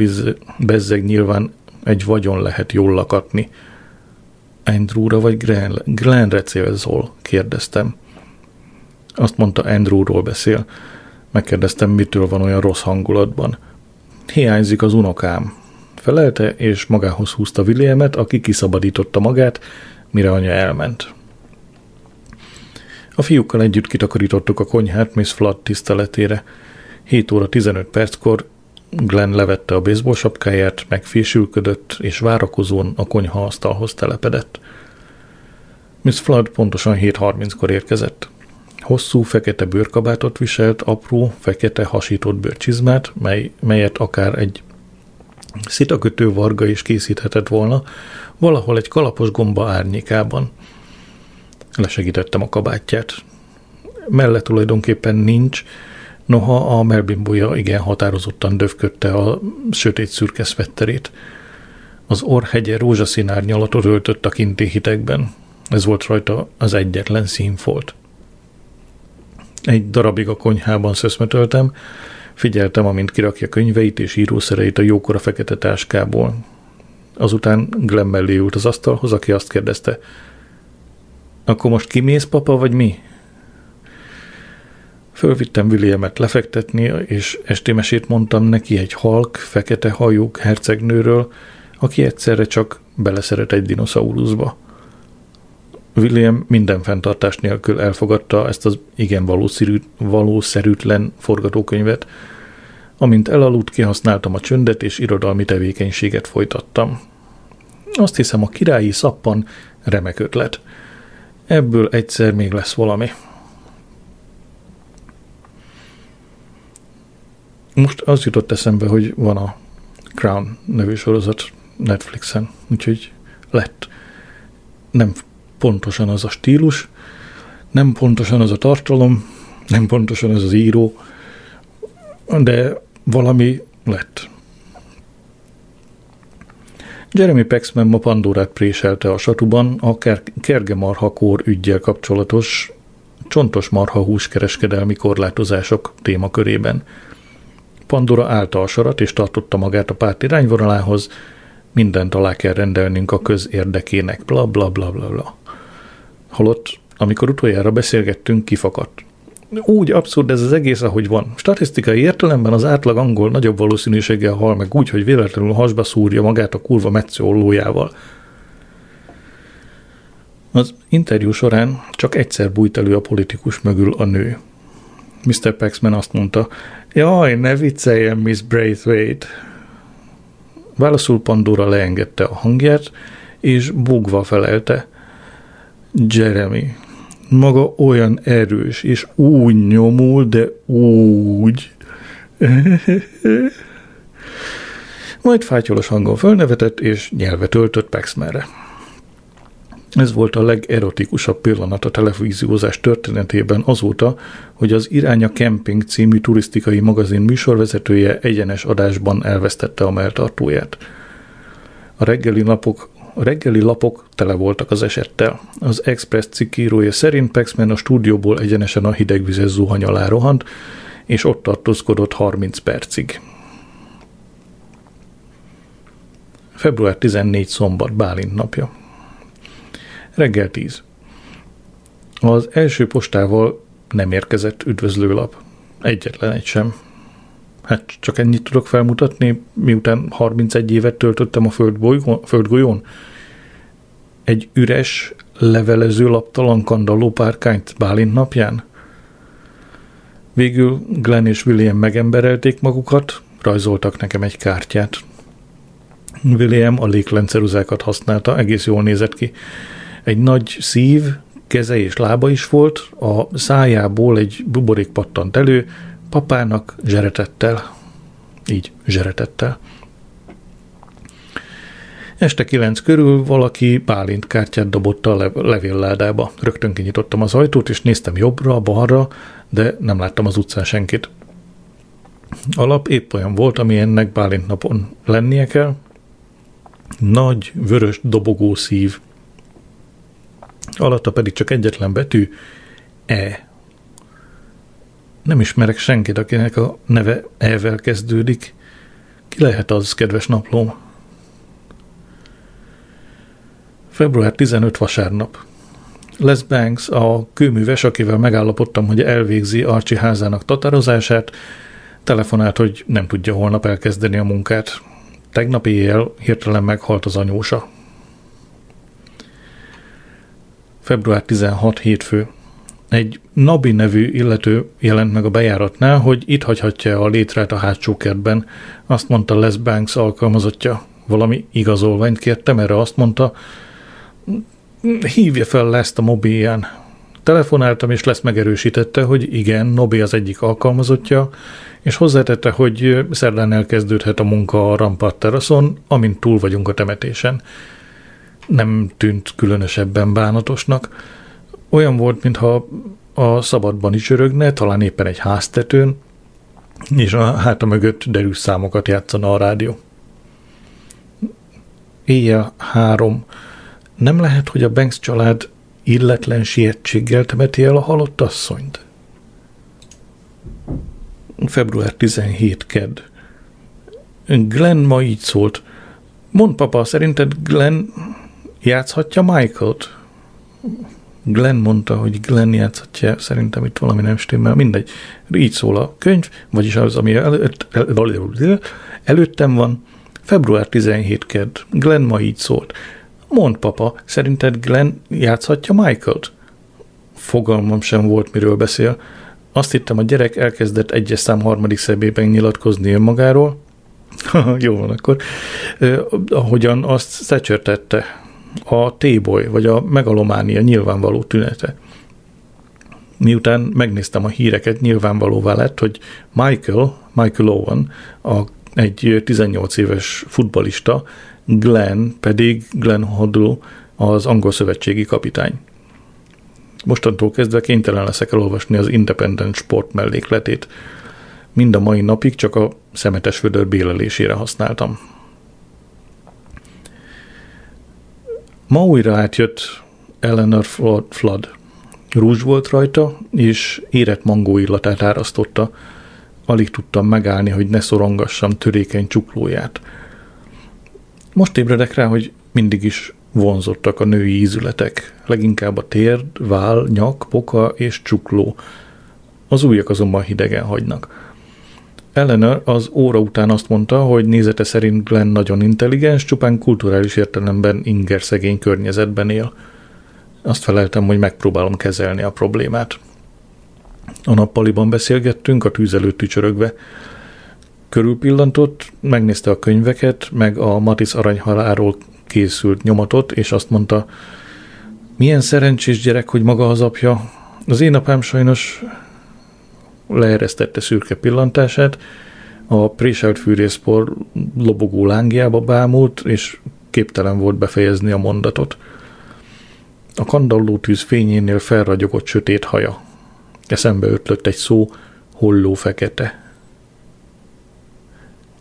bezzeg nyilván egy vagyon lehet jól lakatni. Andrewra vagy Glenn, célzol? kérdeztem. Azt mondta, Andrewról beszél. Megkérdeztem, mitől van olyan rossz hangulatban. Hiányzik az unokám. Felelte, és magához húzta Williamet, aki kiszabadította magát, mire anya elment. A fiúkkal együtt kitakarítottuk a konyhát Miss Flood tiszteletére. 7 óra 15 perckor Glenn levette a baseball sapkáját, megfésülködött, és várakozón a konyha asztalhoz telepedett. Miss Flood pontosan 7.30-kor érkezett. Hosszú, fekete bőrkabátot viselt, apró, fekete hasított bőrcsizmát, mely, melyet akár egy szitakötő varga is készíthetett volna, valahol egy kalapos gomba árnyékában. Lesegítettem a kabátját. Mellett tulajdonképpen nincs, noha a melbimbója igen határozottan döfködte a sötét szürke szvetterét. Az orrhegye rózsaszín árnyalatot öltött a kinti hitekben. Ez volt rajta az egyetlen színfolt. Egy darabig a konyhában szöszmetöltem, figyeltem, amint kirakja könyveit és írószereit a jókora fekete táskából. Azután Glenn mellé ült az asztalhoz, aki azt kérdezte, akkor most kimész, papa, vagy mi? Fölvittem Williamet lefektetni, és estémesét mondtam neki egy halk, fekete hajú hercegnőről, aki egyszerre csak beleszeret egy dinoszauruszba. William minden fenntartás nélkül elfogadta ezt az igen valószerű, valószerűtlen forgatókönyvet. Amint elaludt, kihasználtam a csöndet, és irodalmi tevékenységet folytattam. Azt hiszem, a királyi szappan remek ötlet. Ebből egyszer még lesz valami. Most az jutott eszembe, hogy van a Crown nevű sorozat Netflixen, úgyhogy lett. Nem pontosan az a stílus, Nem pontosan az a tartalom, nem pontosan az az író, de valami lett. Jeremy Paxman ma Pandorát préselte a satuban a kergemarhakór ügyjel kapcsolatos csontos marha húskereskedelmi korlátozások témakörében. Pandora állta a sarat és tartotta magát a párt irányvonalához, mindent alá kell rendelnünk a közérdekének, bla bla bla bla bla. Holott, amikor utoljára beszélgettünk, kifakadt. Úgy abszurd ez az egész, ahogy van. Statisztikai értelemben az átlag angol nagyobb valószínűséggel hal meg úgy, hogy véletlenül hasba szúrja magát a kurva metsző ollójával. Az interjú során csak egyszer bújt elő a politikus mögül a nő. Mr. Paxman azt mondta, jaj, ne vicceljen, Miss Braithwaite. Válaszul Pandora leengedte a hangját, és bugva felelte, Jeremy, maga olyan erős, és úgy nyomul, de úgy. (laughs) Majd fátyolos hangon fölnevetett, és nyelvet öltött Paxmanre. Ez volt a legerotikusabb pillanat a televíziózás történetében azóta, hogy az Iránya Camping című turisztikai magazin műsorvezetője egyenes adásban elvesztette a melltartóját. A reggeli napok a reggeli lapok tele voltak az esettel. Az Express cikkírója szerint Paxman a stúdióból egyenesen a hidegvizes zuhany alá rohant, és ott tartózkodott 30 percig. Február 14 szombat, Bálint napja. Reggel 10. Az első postával nem érkezett üdvözlőlap. Egyetlen egy sem. Hát csak ennyit tudok felmutatni, miután 31 évet töltöttem a földgolyón. Egy üres, levelező laptalan kandalló párkányt Bálint napján? Végül Glenn és William megemberelték magukat, rajzoltak nekem egy kártyát. William a léglenceruzákat használta, egész jól nézett ki. Egy nagy szív, keze és lába is volt, a szájából egy buborék pattant elő, papának zseretettel. Így, zseretettel. Este kilenc körül valaki Bálint kártyát dobott a levélládába. Rögtön kinyitottam az ajtót, és néztem jobbra, balra, de nem láttam az utcán senkit. A lap épp olyan volt, ami ennek Bálint napon lennie kell. Nagy, vörös, dobogó szív. Alatta pedig csak egyetlen betű, E. Nem ismerek senkit, akinek a neve E-vel kezdődik. Ki lehet az, kedves naplóm? Február 15 vasárnap. Les Banks, a kőműves, akivel megállapodtam, hogy elvégzi Archie házának tatározását, telefonált, hogy nem tudja holnap elkezdeni a munkát. Tegnap éjjel hirtelen meghalt az anyósa. Február 16 hétfő. Egy Nabi nevű illető jelent meg a bejáratnál, hogy itt hagyhatja a létrát a hátsó kertben. Azt mondta Les Banks alkalmazottja. Valami igazolványt kértem, erre azt mondta, hívja fel ezt a mobilján. Telefonáltam, és lesz megerősítette, hogy igen, Nobi az egyik alkalmazottja, és hozzátette, hogy szerdán elkezdődhet a munka a Rampart teraszon, amint túl vagyunk a temetésen. Nem tűnt különösebben bánatosnak. Olyan volt, mintha a szabadban is örögne, talán éppen egy háztetőn, és a háta mögött derűs számokat játszana a rádió. Éjjel három nem lehet, hogy a Banks család illetlen sietséggel temeti el a halott asszonyt? Február 17 kedd. Glenn ma így szólt. Mond papa, szerinted Glenn játszhatja Michael-t? Glenn mondta, hogy Glenn játszhatja, szerintem itt valami nem stimmel, mindegy. Így szól a könyv, vagyis az, ami előtt, el, előttem van. Február 17 kedd. Glenn ma így szólt. Mond, papa, szerinted Glenn játszhatja Michael-t? Fogalmam sem volt, miről beszél. Azt hittem, a gyerek elkezdett egyes szám harmadik szebében nyilatkozni önmagáról. (laughs) Jó van, akkor. Ahogyan azt Thatcher tette. A T-boy, vagy a megalománia nyilvánvaló tünete. Miután megnéztem a híreket, nyilvánvalóvá lett, hogy Michael, Michael Owen, a, egy 18 éves futbalista Glenn pedig Glenn Hoddle az angol szövetségi kapitány. Mostantól kezdve kénytelen leszek elolvasni az Independent Sport mellékletét. Mind a mai napig csak a szemetes vödör bélelésére használtam. Ma újra átjött Eleanor Flood. Rúzs volt rajta, és érett mangó illatát árasztotta. Alig tudtam megállni, hogy ne szorongassam törékeny csuklóját. Most ébredek rá, hogy mindig is vonzottak a női ízületek, leginkább a térd, váll, nyak, poka és csukló. Az újak azonban hidegen hagynak. Eleanor az óra után azt mondta, hogy nézete szerint Glenn nagyon intelligens, csupán kulturális értelemben inger szegény környezetben él. Azt feleltem, hogy megpróbálom kezelni a problémát. A nappaliban beszélgettünk, a tűz előtt tücsörögve. Körülpillantott, megnézte a könyveket, meg a Matis aranyhaláról készült nyomatot, és azt mondta, milyen szerencsés gyerek, hogy maga az apja. Az én apám sajnos leeresztette szürke pillantását, a préselt fűrészpor lobogó lángjába bámult, és képtelen volt befejezni a mondatot. A kandalló tűz fényénél felragyogott sötét haja. Eszembe ötlött egy szó, holló fekete.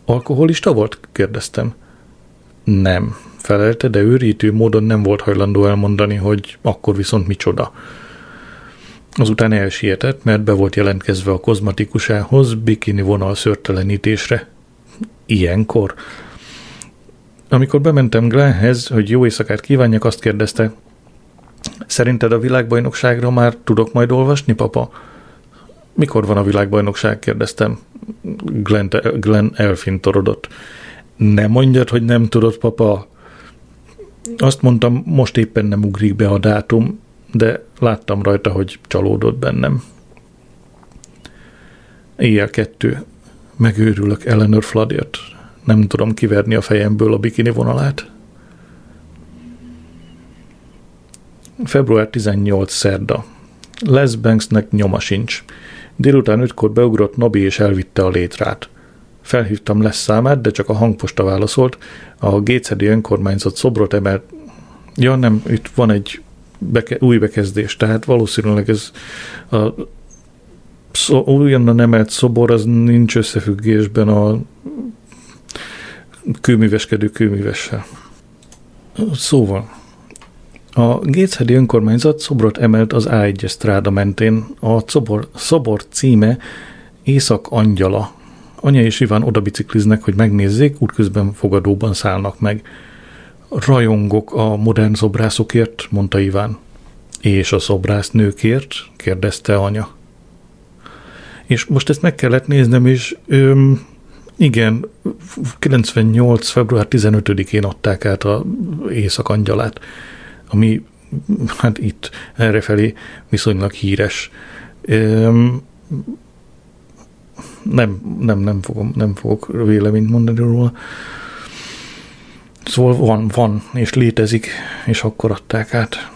Alkoholista volt? kérdeztem. Nem, felelte, de őrítő módon nem volt hajlandó elmondani, hogy akkor viszont micsoda. Azután elsietett, mert be volt jelentkezve a kozmatikusához bikini vonal szörtelenítésre. Ilyenkor. Amikor bementem Glennhez, hogy jó éjszakát kívánjak, azt kérdezte, Szerinted a világbajnokságra már tudok majd olvasni, papa? Mikor van a világbajnokság? kérdeztem. Glenn, Glenn elfintorodott. Ne mondjad, hogy nem tudod, papa. Azt mondtam, most éppen nem ugrik be a dátum, de láttam rajta, hogy csalódott bennem. Éjjel kettő. Megőrülök Eleanor Floodért. Nem tudom kiverni a fejemből a bikini vonalát. Február 18 szerda. Les Banksnek nyoma sincs. Délután ötkor beugrott Nobi és elvitte a létrát. Felhívtam lesz számát, de csak a hangposta válaszolt. A Gécedi önkormányzat szobrot emelt. Ja, nem, itt van egy beke, új bekezdés, tehát valószínűleg ez a szó, újonnan emelt szobor, az nincs összefüggésben a kőműveskedő kőművessel. Szóval, a Géchedi önkormányzat szobrot emelt az A1 stráda mentén. A szobor, szobor címe Észak Angyala. Anya és Iván oda bicikliznek, hogy megnézzék, útközben fogadóban szállnak meg. Rajongok a modern szobrászokért, mondta Iván. És a szobrász nőkért? kérdezte anya. És most ezt meg kellett néznem, és öm, igen, 98. február 15-én adták át a Éjszakangyalát ami hát itt errefelé viszonylag híres. Nem, nem, nem, fogom, nem fogok véleményt mondani róla. Szóval van, van, és létezik, és akkor adták át.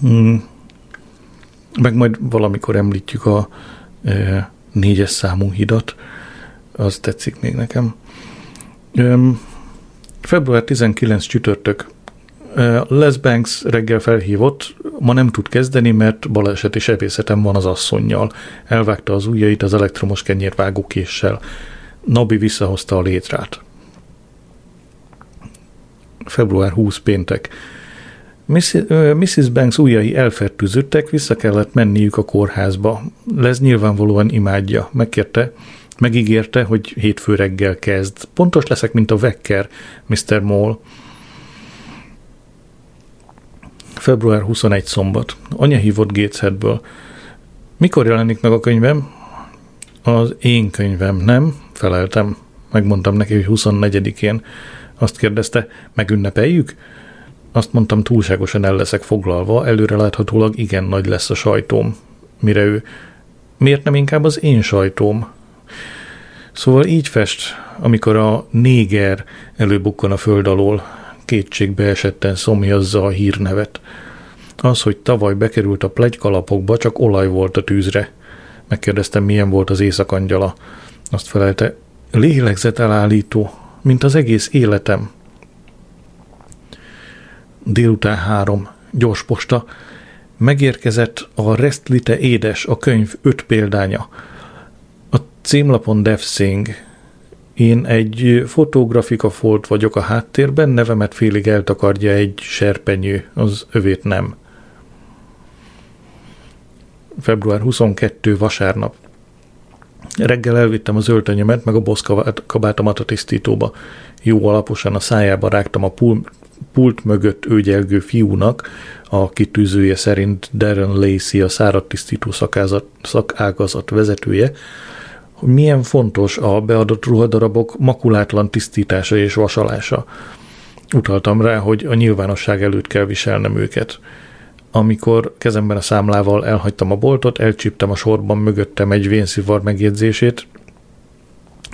Hmm. Meg majd valamikor említjük a e, négyes számú hidat, az tetszik még nekem. Február 19 csütörtök les Banks reggel felhívott, ma nem tud kezdeni, mert baleseti sebészetem van az asszonynal. Elvágta az ujjait az elektromos kenyérvágó késsel. Nabi visszahozta a létrát. Február 20 péntek. Mrs. Banks ujjai elfertőzöttek, vissza kellett menniük a kórházba. Les nyilvánvalóan imádja. Megkérte, megígérte, hogy hétfő reggel kezd. Pontos leszek, mint a Wecker, Mr. Moll. Február 21 szombat. Anya hívott Gatesheadből. Mikor jelenik meg a könyvem? Az én könyvem, nem? Feleltem. Megmondtam neki, hogy 24-én. Azt kérdezte, megünnepeljük? Azt mondtam, túlságosan el leszek foglalva, előre láthatólag igen nagy lesz a sajtóm. Mire ő, miért nem inkább az én sajtóm? Szóval így fest, amikor a néger előbukkan a föld alól, kétségbe esetten szomjazza a hírnevet. Az, hogy tavaly bekerült a plegykalapokba, csak olaj volt a tűzre. Megkérdeztem, milyen volt az éjszakangyala. Azt felelte, lélegzet elállító, mint az egész életem. Délután három, gyors posta, Megérkezett a Restlite édes, a könyv öt példánya. A címlapon Devsing. Én egy fotografika folt vagyok a háttérben, nevemet félig eltakarja egy serpenyő, az övét nem. Február 22. vasárnap. Reggel elvittem az öltönyemet, meg a boszkabátomat a tisztítóba. Jó alaposan a szájába rágtam a pul- pult mögött őgyelgő fiúnak, a kitűzője szerint Darren Lacey a száradtisztító szakázat, szakágazat vezetője, hogy milyen fontos a beadott ruhadarabok makulátlan tisztítása és vasalása. Utaltam rá, hogy a nyilvánosság előtt kell viselnem őket. Amikor kezemben a számlával elhagytam a boltot, elcsíptem a sorban mögöttem egy vénszivar megjegyzését,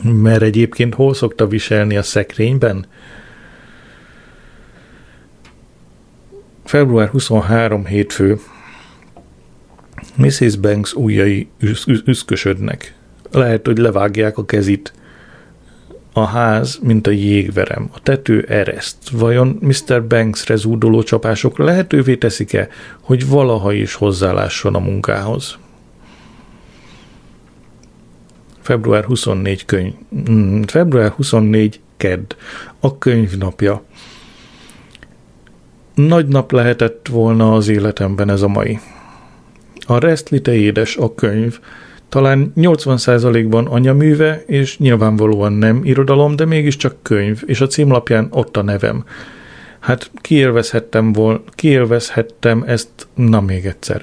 mert egyébként hol szokta viselni a szekrényben? Február 23 hétfő. Mrs. Banks ujjai üszkösödnek. Lehet, hogy levágják a kezit. A ház, mint a jégverem. A tető ereszt. Vajon Mr. Banks zúdoló csapások lehetővé teszik-e, hogy valaha is hozzálásson a munkához? Február 24 könyv. Mm, február 24 kedd. A könyvnapja. Nagy nap lehetett volna az életemben ez a mai. A Restlite édes a könyv, talán 80%-ban anyaműve, és nyilvánvalóan nem irodalom, de mégiscsak könyv, és a címlapján ott a nevem. Hát kiélvezhettem volna, kiélvezhettem ezt, na még egyszer.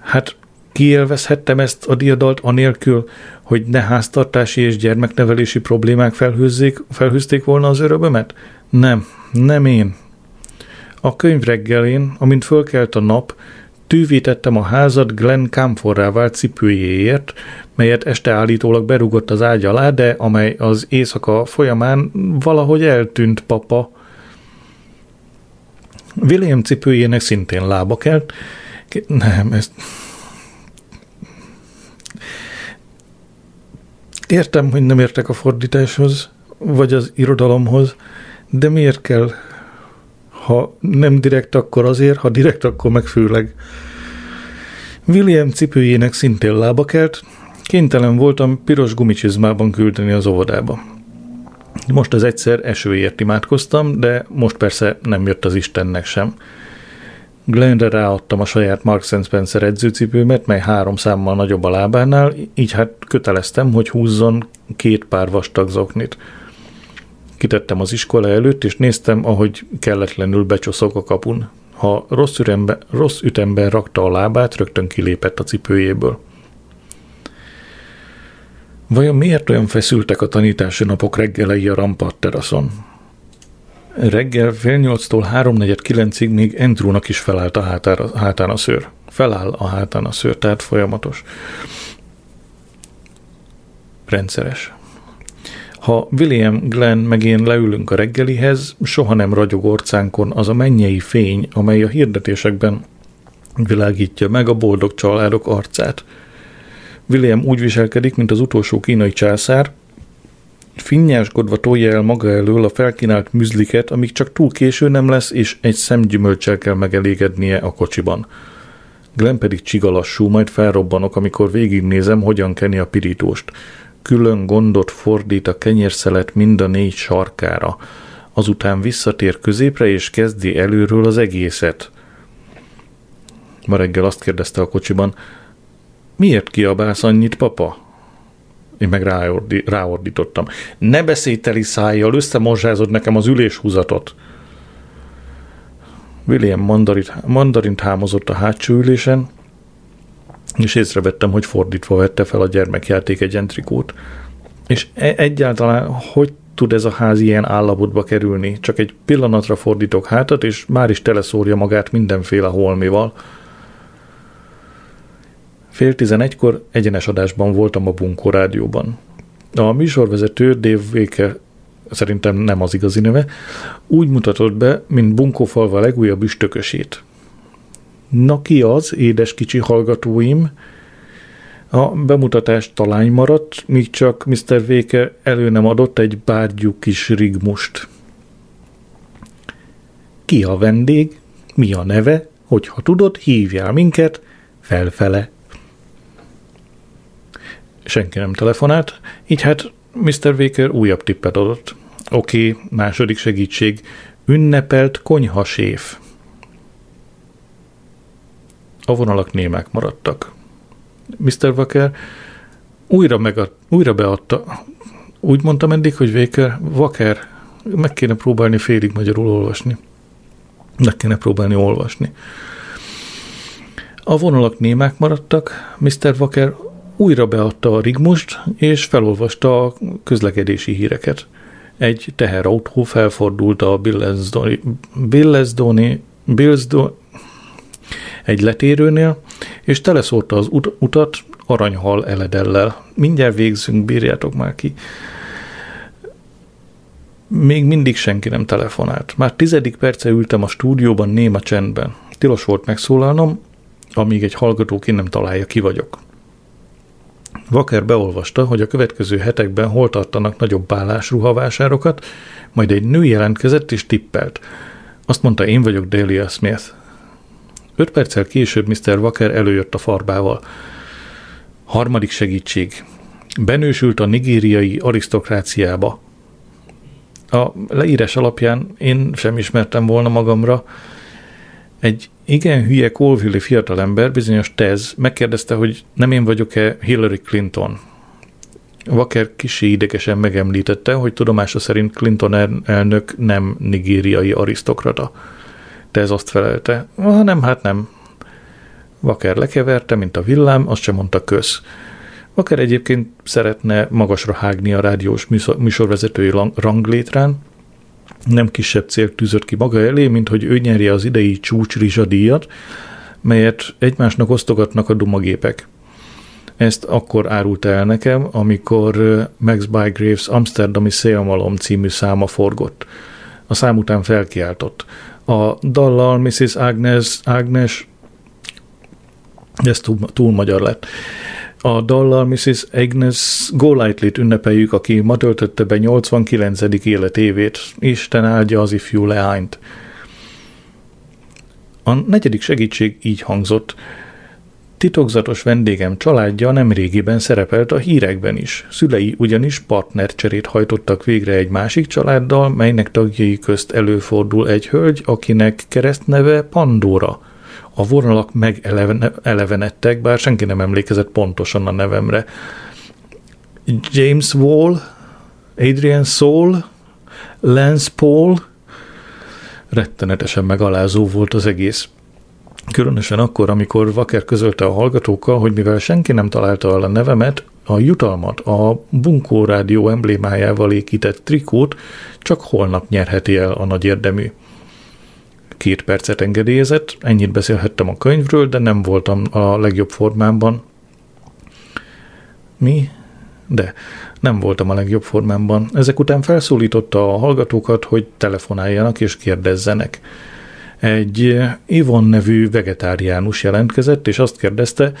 Hát kiélvezhettem ezt a diadalt anélkül, hogy ne háztartási és gyermeknevelési problémák felhőzzék, felhőzték volna az örömömet? Nem, nem én. A könyv reggelén, amint fölkelt a nap, tűvítettem a házat Glenn Camforrá vált cipőjéért, melyet este állítólag berugott az ágy alá, de amely az éjszaka folyamán valahogy eltűnt papa. William cipőjének szintén lába kelt. Nem, ezt... Értem, hogy nem értek a fordításhoz, vagy az irodalomhoz, de miért kell? Ha nem direkt, akkor azért, ha direkt, akkor meg főleg. William cipőjének szintén lába kelt, kénytelen voltam piros gumicsizmában küldeni az óvodába. Most az egyszer esőért imádkoztam, de most persze nem jött az Istennek sem. Glennre ráadtam a saját Marks Spencer edzőcipőmet, mely három számmal nagyobb a lábánál, így hát köteleztem, hogy húzzon két pár vastag zoknit. Kitettem az iskola előtt, és néztem, ahogy kelletlenül becsoszok a kapun. Ha rossz, ürembe, rossz ütemben rakta a lábát, rögtön kilépett a cipőjéből. Vajon miért olyan feszültek a tanítási napok reggelei a Rampart teraszon? Reggel fél nyolctól háromnegyed kilencig még Andrewnak is felállt a hátára, hátán a szőr. Feláll a hátán a szőr, tehát folyamatos. Rendszeres. Ha William, Glenn meg én leülünk a reggelihez, soha nem ragyog orcánkon az a mennyei fény, amely a hirdetésekben világítja meg a boldog családok arcát. William úgy viselkedik, mint az utolsó kínai császár, finnyáskodva tolja el maga elől a felkínált műzliket, amíg csak túl késő nem lesz, és egy szemgyümölcsel kell megelégednie a kocsiban. Glenn pedig csigalassú, majd felrobbanok, amikor végignézem, hogyan keni a pirítóst külön gondot fordít a kenyérszelet mind a négy sarkára, azután visszatér középre és kezdi előről az egészet. Ma reggel azt kérdezte a kocsiban, miért kiabálsz annyit, papa? Én meg ráordi, ráordítottam. Ne beszélj teli szájjal, összemorzsázod nekem az üléshúzatot. William mandarit, mandarint hámozott a hátsó ülésen, és észrevettem, hogy fordítva vette fel a gyermekjáték egy entrikót. És e- egyáltalán hogy tud ez a ház ilyen állapotba kerülni? Csak egy pillanatra fordítok hátat, és már is teleszórja magát mindenféle holmival. Fél tizenegykor egyenes adásban voltam a Bunkó rádióban. A műsorvezető Dave Waker, szerintem nem az igazi neve, úgy mutatott be, mint Bunkófalva legújabb üstökösét. Na ki az, édes kicsi hallgatóim? A bemutatás talány maradt, míg csak Mr. Véke elő nem adott egy bárgyú kis rigmust. Ki a vendég? mi a neve, hogyha tudod, hívjál minket felfele. Senki nem telefonált, így hát Mr. Waker újabb tippet adott. Oké, második segítség. Ünnepelt konyhaséf. A vonalak némák maradtak. Mr. Waker újra, megad, újra beadta. Úgy mondtam eddig, hogy Waker, Waker, meg kéne próbálni félig magyarul olvasni. Meg kéne próbálni olvasni. A vonalak némák maradtak, Mr. Waker újra beadta a rigmust, és felolvasta a közlekedési híreket. Egy teherautó felfordult a Billesdoni, Billesdoni, Billesdoni egy letérőnél, és teleszórta az ut- utat aranyhal eledellel. Mindjárt végzünk, bírjátok már ki. Még mindig senki nem telefonált. Már tizedik perce ültem a stúdióban néma csendben. Tilos volt megszólalnom, amíg egy hallgató ki nem találja, ki vagyok. Vaker beolvasta, hogy a következő hetekben hol tartanak nagyobb bálásruhavásárokat, majd egy nő jelentkezett és tippelt. Azt mondta, én vagyok Delia Smith. Öt perccel később Mr. Vaker előjött a farbával. Harmadik segítség. Benősült a nigériai arisztokráciába. A leírás alapján én sem ismertem volna magamra. Egy igen hülye Colville fiatalember, bizonyos Tez, megkérdezte, hogy nem én vagyok-e Hillary Clinton. Waker kisi idegesen megemlítette, hogy tudomása szerint Clinton elnök nem nigériai arisztokrata. Tez azt felelte, ah, nem, hát nem. Waker lekeverte, mint a villám, azt sem mondta kösz. Waker egyébként szeretne magasra hágni a rádiós műsorvezetői ranglétrán, nem kisebb cél tűzött ki maga elé, mint hogy ő nyerje az idei csúcs rizsadíjat, melyet egymásnak osztogatnak a dumagépek. Ezt akkor árult el nekem, amikor Max Bygraves Amsterdami Szélmalom című száma forgott. A szám után felkiáltott. A dallal Mrs. Agnes, Agnes ez túl, túl magyar lett. A dallal Mrs. Agnes Golightly-t ünnepeljük, aki ma töltötte be 89. életévét. Isten áldja az ifjú leányt. A negyedik segítség így hangzott. Titokzatos vendégem családja nem régiben szerepelt a hírekben is. Szülei ugyanis partnercserét hajtottak végre egy másik családdal, melynek tagjai közt előfordul egy hölgy, akinek keresztneve Pandora – a vonalak megelevenedtek, bár senki nem emlékezett pontosan a nevemre. James Wall, Adrian Soul, Lance Paul, rettenetesen megalázó volt az egész. Különösen akkor, amikor Vaker közölte a hallgatókkal, hogy mivel senki nem találta el a nevemet, a jutalmat, a Bunkó rádió emblémájával ékített trikót csak holnap nyerheti el a nagy érdemű két percet engedélyezett, ennyit beszélhettem a könyvről, de nem voltam a legjobb formámban. Mi? De nem voltam a legjobb formámban. Ezek után felszólította a hallgatókat, hogy telefonáljanak és kérdezzenek. Egy Ivon nevű vegetáriánus jelentkezett, és azt kérdezte,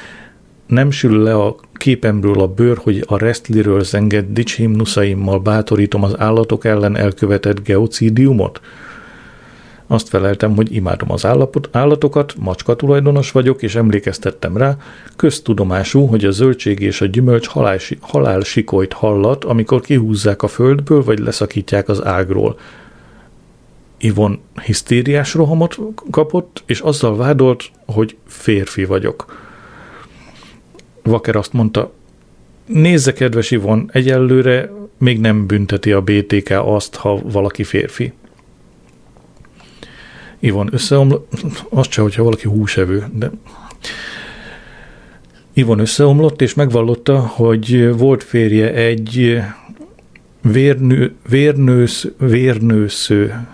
nem sül le a képemről a bőr, hogy a Restliről zengett dicshimnuszaimmal bátorítom az állatok ellen elkövetett geocidiumot? Azt feleltem, hogy imádom az állapot, állatokat, macska tulajdonos vagyok, és emlékeztettem rá, köztudomású, hogy a zöldség és a gyümölcs halál, halál sikolyt hallat, amikor kihúzzák a földből, vagy leszakítják az ágról. Ivon hisztériás rohamot kapott, és azzal vádolt, hogy férfi vagyok. Vaker azt mondta, nézze, kedves Ivon, egyelőre még nem bünteti a BTK azt, ha valaki férfi. Ivon összeomlott, azt se, hogyha valaki húsevő, de Ivon összeomlott, és megvallotta, hogy volt férje egy vérnő, vérnősz, vérnősző,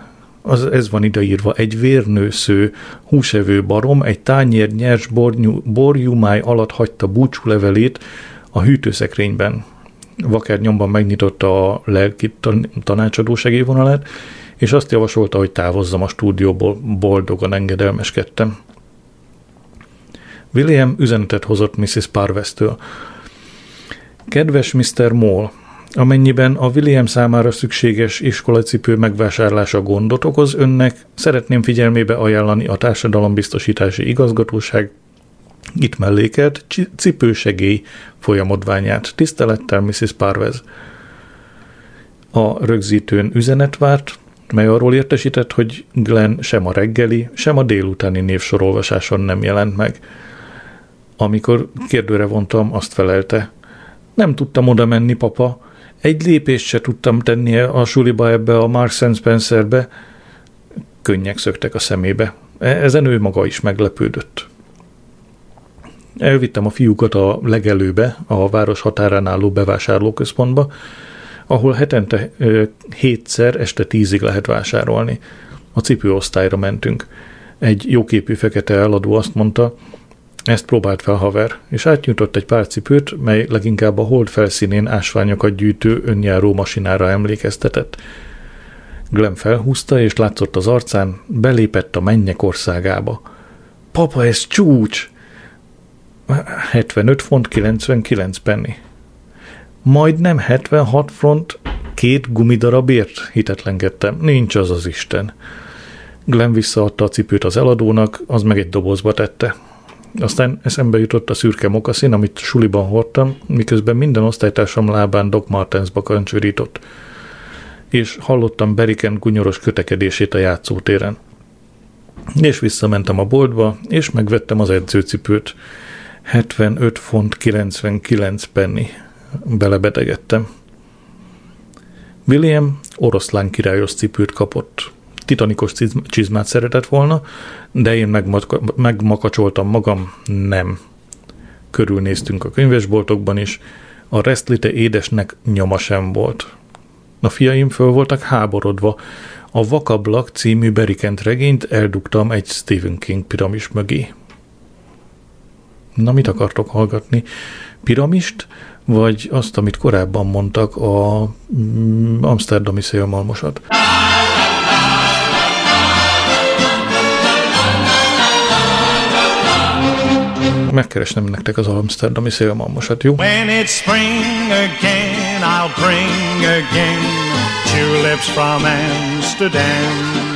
az, ez van ideírva, egy vérnősző húsevő barom egy tányér nyers borjumáj alatt hagyta búcsúlevelét a hűtőszekrényben. Vaker nyomban megnyitotta a lelki tanácsadó segélyvonalát, és azt javasolta, hogy távozzam a stúdióból, boldogan engedelmeskedtem. William üzenetet hozott Mrs. Parvestől. Kedves Mr. Moll, Amennyiben a William számára szükséges iskolacipő megvásárlása gondot okoz önnek, szeretném figyelmébe ajánlani a Társadalombiztosítási Igazgatóság itt mellékelt cipősegély folyamodványát. Tisztelettel Mrs. Parvez. A rögzítőn üzenet várt, mely arról értesített, hogy Glenn sem a reggeli, sem a délutáni névsorolvasáson nem jelent meg. Amikor kérdőre vontam, azt felelte. Nem tudtam oda menni, papa. Egy lépést se tudtam tenni a suliba ebbe a Marks Spencerbe. Könnyek szöktek a szemébe. E, ezen ő maga is meglepődött. Elvittem a fiúkat a legelőbe, a város határán álló bevásárlóközpontba, ahol hetente hétszer este tízig lehet vásárolni. A cipőosztályra mentünk. Egy jóképű fekete eladó azt mondta, ezt próbált fel haver, és átnyújtott egy pár cipőt, mely leginkább a hold felszínén ásványokat gyűjtő önjáró masinára emlékeztetett. Glenn felhúzta, és látszott az arcán, belépett a mennyek országába. Papa, ez csúcs! 75 font 99 penny. Majdnem 76 front két gumidarabért hitetlenkedtem. Nincs az az Isten. Glenn visszaadta a cipőt az eladónak, az meg egy dobozba tette. Aztán eszembe jutott a szürke mokaszín, amit suliban hordtam, miközben minden osztálytársam lábán Doc Martensba kancsőrított. És hallottam Beriken gunyoros kötekedését a játszótéren. És visszamentem a boltba, és megvettem az edzőcipőt. 75 font 99 penny. Belebetegedtem. William oroszlán királyos cipőt kapott. Titanikos csizmát szeretett volna, de én megmakacsoltam magam, nem. Körülnéztünk a könyvesboltokban is, a Restlite édesnek nyoma sem volt. A fiaim föl voltak háborodva, a Vakablak című berikent regényt eldugtam egy Stephen King piramis mögé. Na, mit akartok hallgatni? Piramist, vagy azt, amit korábban mondtak, a mm, Amsterdami szélmalmosat? Megkeresnem nektek az Amsterdami szélmalmosat, jó? When it's spring again, I'll bring again tulips from Amsterdam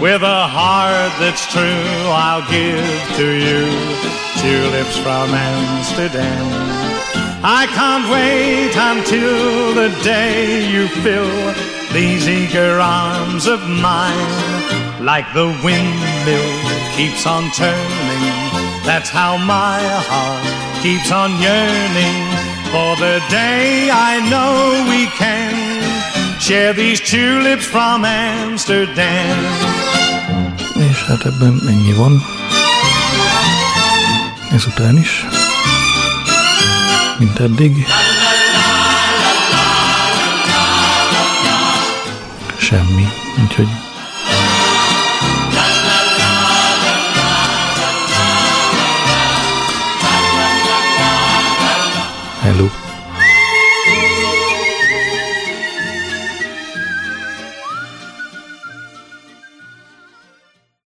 With a heart that's true, I'll give to you tulips from Amsterdam. I can't wait until the day you fill these eager arms of mine. Like the windmill keeps on turning, that's how my heart keeps on yearning for the day I know we can share these tulips from Amsterdam. És hát ebben ennyi van. ezután is, mint eddig. Semmi, úgyhogy Hello.